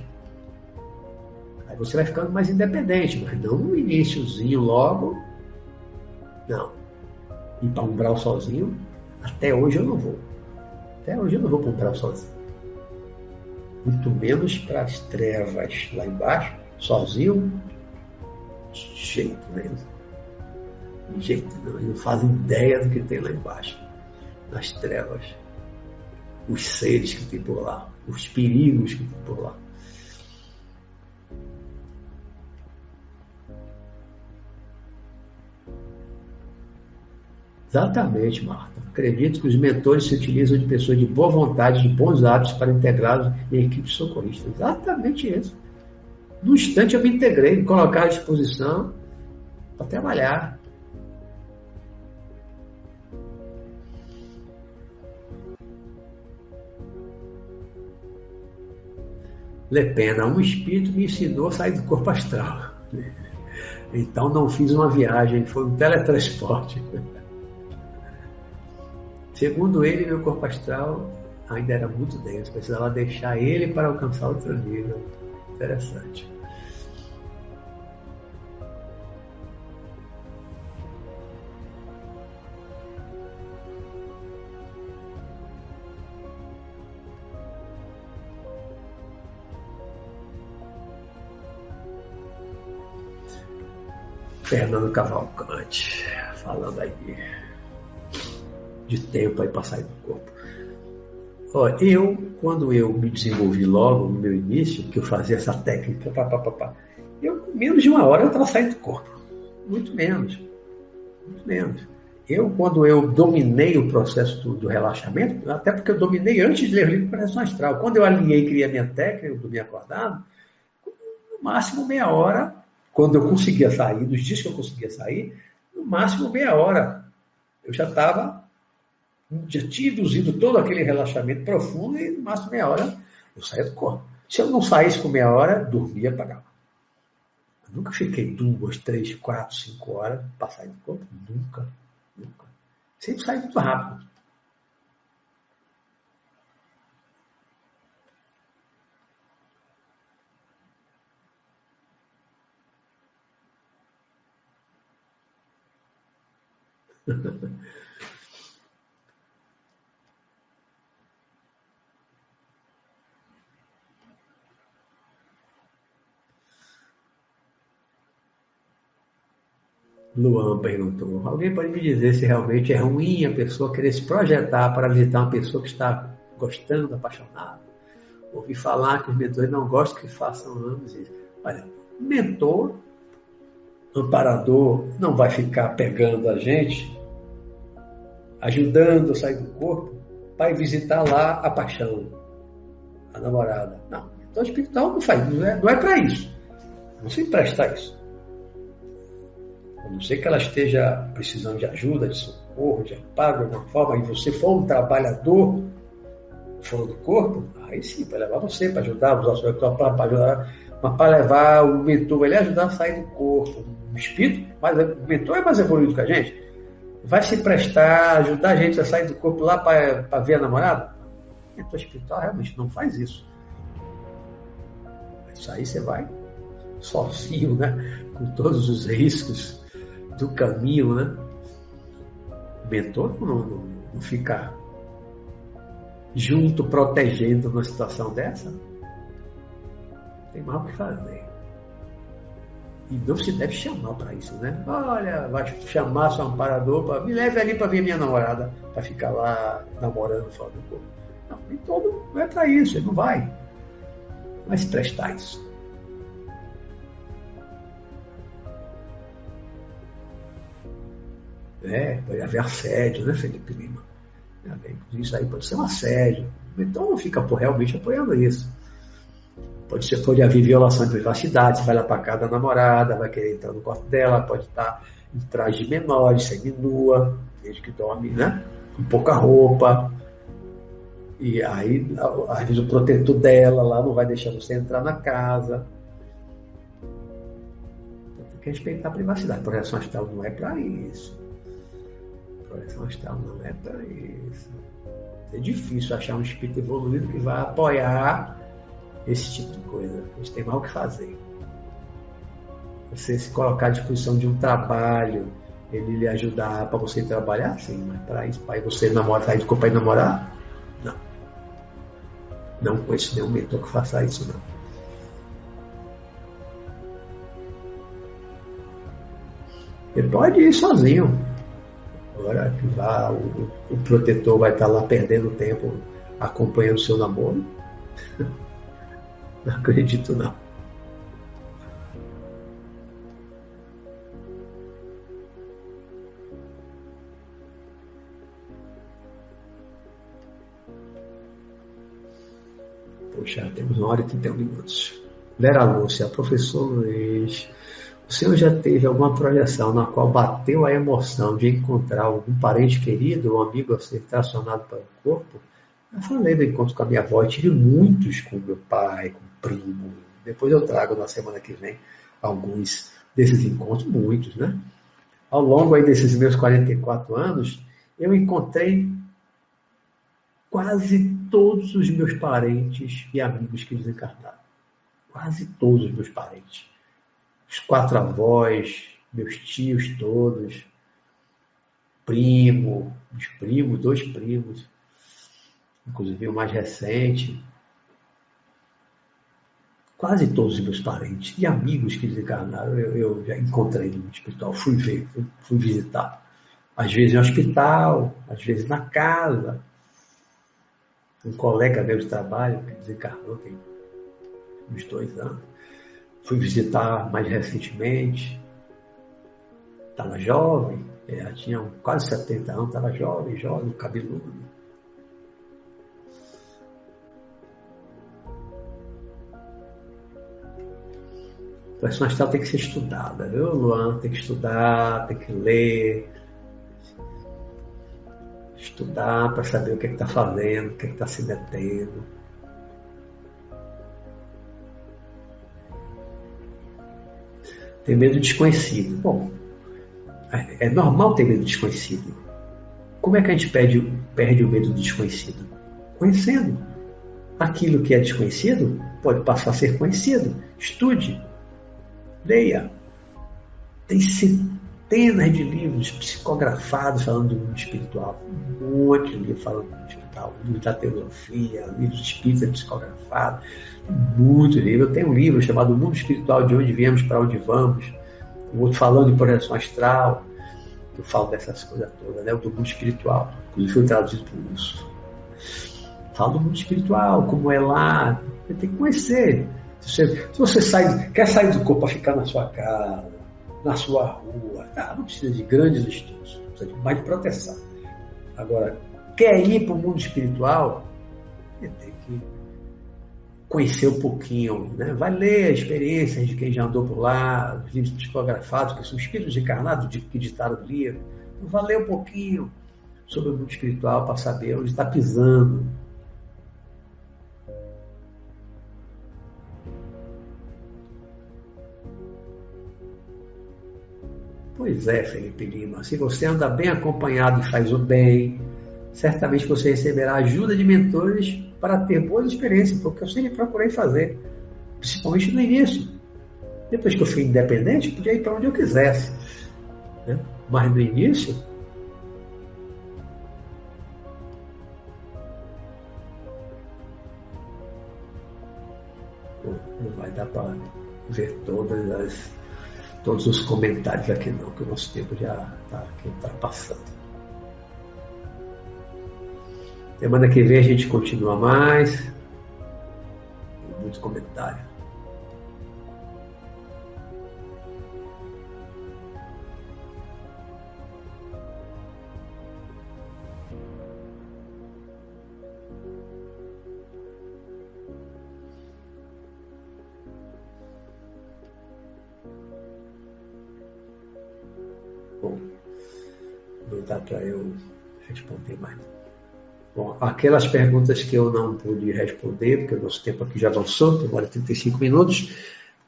[SPEAKER 1] Aí você vai ficando mais independente, mas não no iníciozinho logo. Não. Ir para um umbral sozinho, até hoje eu não vou. Até hoje eu não vou para um umbral sozinho. Muito menos para as trevas lá embaixo, sozinho, de jeito nenhum. De jeito nenhum. Eles não fazem ideia do que tem lá embaixo, nas trevas. Os seres que tem por lá, os perigos que tem por lá. Exatamente, Marta. Acredito que os mentores se utilizam de pessoas de boa vontade, de bons hábitos para integrá-los em equipes socorristas. Exatamente isso. No instante eu me integrei, me colocar à disposição para trabalhar. Lepena, um espírito me ensinou a sair do corpo astral. Então não fiz uma viagem, foi um teletransporte. Segundo ele, meu corpo astral ainda era muito denso, precisava deixar ele para alcançar outro nível. Interessante. Fernando Cavalcante, falando aí de tempo aí para sair do corpo. Ó, eu, quando eu me desenvolvi logo no meu início, que eu fazia essa técnica, pá, pá, pá, pá, eu, menos de uma hora eu estava saindo do corpo. Muito menos. Muito menos. Eu, quando eu dominei o processo do, do relaxamento, até porque eu dominei antes de ler o livro Pressão Astral, quando eu alinhei e criei a minha técnica, eu dormia acordado, no máximo meia hora, quando eu conseguia sair, dos dias que eu conseguia sair, no máximo meia hora, eu já estava já tinha induzido todo aquele relaxamento profundo e no máximo meia hora eu saía do corpo. Se eu não saísse com meia hora, dormia e apagava. Eu nunca fiquei duas, três, quatro, cinco horas para sair do corpo. Nunca, nunca. Sempre saí muito rápido. Luan perguntou: alguém pode me dizer se realmente é ruim a pessoa querer se projetar para visitar uma pessoa que está gostando, apaixonada? Ouvi falar que os mentores não gostam que façam ambos isso. Olha, mentor, amparador, não vai ficar pegando a gente, ajudando a sair do corpo, para ir visitar lá a paixão, a namorada. Não, mentor espiritual não faz, não é, não é para isso. Não se empresta isso. A não ser que ela esteja precisando de ajuda, de socorro, de amparo de alguma forma, e você for um trabalhador fora do corpo, aí sim, para levar você, para ajudar, usar seu para ajudar, mas para levar o mentor, ele ajudar a sair do corpo. O espírito, mas o mentor é mais evoluído que a gente. Vai se prestar, ajudar a gente a sair do corpo lá para ver a namorada? O mentor espiritual realmente não faz isso. Isso aí você vai sozinho, né? Com todos os riscos do caminho, né? O mentor não, não, não fica junto, protegendo numa situação dessa. Tem mal o que fazer. E não se deve chamar para isso, né? Olha, vai chamar seu amparador para me leve ali para ver minha namorada, para ficar lá namorando fora do corpo. Não, nem todo não é para isso, ele não vai. Mas prestar isso. Né? Pode haver assédio, né, Felipe Lima? Isso aí pode ser um assédio. Então fica realmente apoiando isso. Pode, ser, pode haver violação de privacidade, você vai lá para casa da namorada, vai querer entrar no quarto dela, pode estar em traje de menores, semi-nua, desde que dorme, né? Com pouca roupa. E aí, às vezes, o protetor dela lá não vai deixar você entrar na casa. Então, tem que respeitar a privacidade. Projeção astral não é para isso. Não é para isso. É difícil achar um espírito evoluído que vai apoiar esse tipo de coisa. A gente tem mal o que fazer. Você se colocar à disposição de um trabalho, ele lhe ajudar para você trabalhar, sim, mas para isso, para você namorar, sair do corpo e namorar, não. Não conheço nenhum mentor que faça isso, não. Ele pode ir sozinho. Agora que vá, o, o protetor vai estar lá perdendo tempo acompanhando o seu namoro. Não acredito não. Poxa, temos uma hora e 31 minutos. Vera Lúcia, professor Luiz, o senhor já teve alguma projeção na qual bateu a emoção de encontrar algum parente querido ou amigo a ser tracionado para o corpo? Eu falei do encontro com a minha avó, eu tive muitos com meu pai, com primo. Depois eu trago na semana que vem alguns desses encontros, muitos, né? Ao longo aí desses meus 44 anos, eu encontrei quase todos os meus parentes e amigos que desencarnaram. Quase todos os meus parentes. Os quatro avós, meus tios todos, primo, os primos, dois primos, inclusive o mais recente, quase todos os meus parentes e amigos que desencarnaram eu, eu já encontrei no hospital, fui ver, fui, visitar. Às vezes no hospital, às vezes na casa. Um colega meu de trabalho que desencarnou tem uns dois anos. Fui visitar mais recentemente. Estava jovem, já tinha quase 70 anos, estava jovem, jovem, cabeludo. Pressão astral tem que ser estudada, viu, Luan? Tem que estudar, tem que ler. Estudar para saber o que é está fazendo, o que é está se detendo. Tem medo desconhecido. Bom, é normal ter medo desconhecido. Como é que a gente perde, perde o medo do desconhecido? Conhecendo. Aquilo que é desconhecido pode passar a ser conhecido. Estude, Leia. Tem centenas de livros psicografados falando do mundo espiritual. Um monte de livros falando do mundo espiritual. Livros da teosofia, livros espíritas psicografados. Muito livro. Eu tenho um livro chamado O Mundo Espiritual, de onde viemos para onde vamos. Um outro falando de projeção astral. Eu falo dessas coisas todas, né? O do mundo espiritual. Inclusive foi traduzido por isso. Falo do mundo espiritual, como é lá. Você tem que conhecer. Se você, se você sai, quer sair do corpo para ficar na sua casa, na sua rua, tá, não precisa de grandes estudos, precisa de mais proteção. Agora, quer ir para o mundo espiritual, tem que conhecer um pouquinho, né? vai ler as experiências de quem já andou por lá, os livros psicografados, que são espíritos encarnados que ditaram o livro. vai ler um pouquinho sobre o mundo espiritual para saber onde está pisando, Pois é, Felipe Lima. Se você anda bem acompanhado e faz o bem, certamente você receberá ajuda de mentores para ter boas experiências, porque eu sempre procurei fazer, principalmente no início. Depois que eu fui independente, podia ir para onde eu quisesse. Né? Mas no início, não vai dar para ver todas as todos os comentários aqui não, que o nosso tempo já está tá passando. Semana que vem a gente continua mais. Tem muitos comentários. Bom, não dá para eu responder mais. Bom, aquelas perguntas que eu não pude responder, porque o nosso tempo aqui já avançou, demora 35 minutos,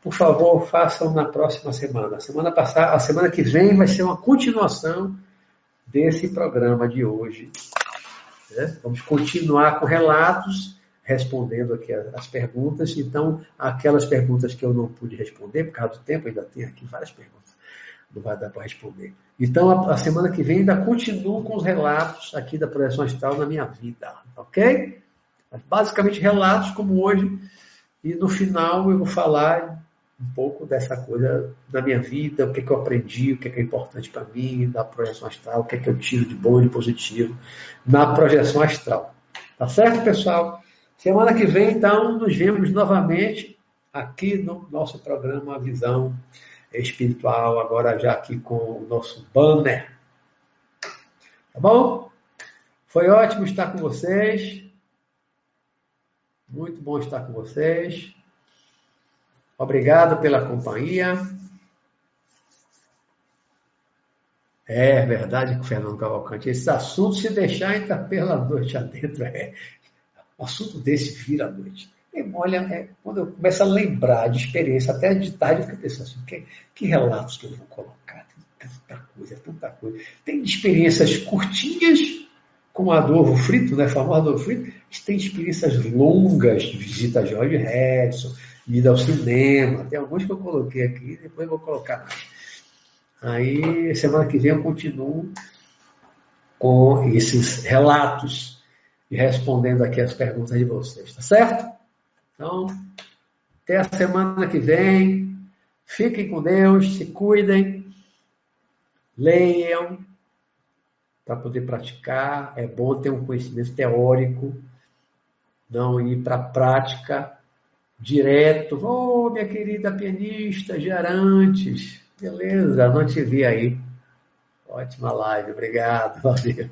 [SPEAKER 1] por favor, façam na próxima semana. A semana passada, a semana que vem vai ser uma continuação desse programa de hoje. Né? Vamos continuar com relatos, respondendo aqui as perguntas. Então, aquelas perguntas que eu não pude responder, por causa do tempo, ainda tem aqui várias perguntas, não vai dar para responder. Então, a, a, semana que vem ainda continuo com os relatos aqui da projeção astral na minha vida, ok? Basicamente relatos como hoje, e no final eu vou falar um pouco dessa coisa da minha vida, o que, que eu aprendi, o que é, que é importante para mim, da projeção astral, o que é que eu tiro de bom e de positivo na projeção astral. Tá certo, pessoal? Semana que vem, então, nos vemos novamente aqui no nosso programa Visão espiritual, agora já aqui com o nosso banner. Tá bom? Foi ótimo estar com vocês. Muito bom estar com vocês. Obrigado pela companhia. É verdade que o Fernando Cavalcante, esse assunto, se deixar, entra pela noite adentro. É. O assunto desse vira a noite. Olha, é, quando eu começo a lembrar de experiência, até de tarde, eu fico pensando assim, que, que relatos que eu vou colocar? Tem tanta coisa, tanta coisa. Tem experiências curtinhas, com Adolfo Frito, né, famoso Adolfo Frito, tem experiências longas de visita a George Harrison, ida ao cinema, tem alguns que eu coloquei aqui, depois vou colocar mais. Aí, semana que vem eu continuo com esses relatos e respondendo aqui as perguntas de vocês, tá certo? Então, até a semana que vem. Fiquem com Deus, se cuidem, leiam para poder praticar. É bom ter um conhecimento teórico, não ir para a prática direto. Oh, minha querida pianista Gerantes, beleza, não te vi aí. Ótima live, obrigado, valeu.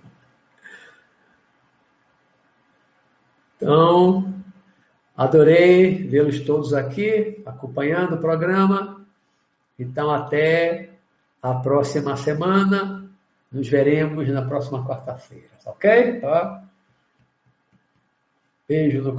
[SPEAKER 1] Então, Adorei vê-los todos aqui, acompanhando o programa. Então, até a próxima semana. Nos veremos na próxima quarta-feira, ok? Tá? Beijo no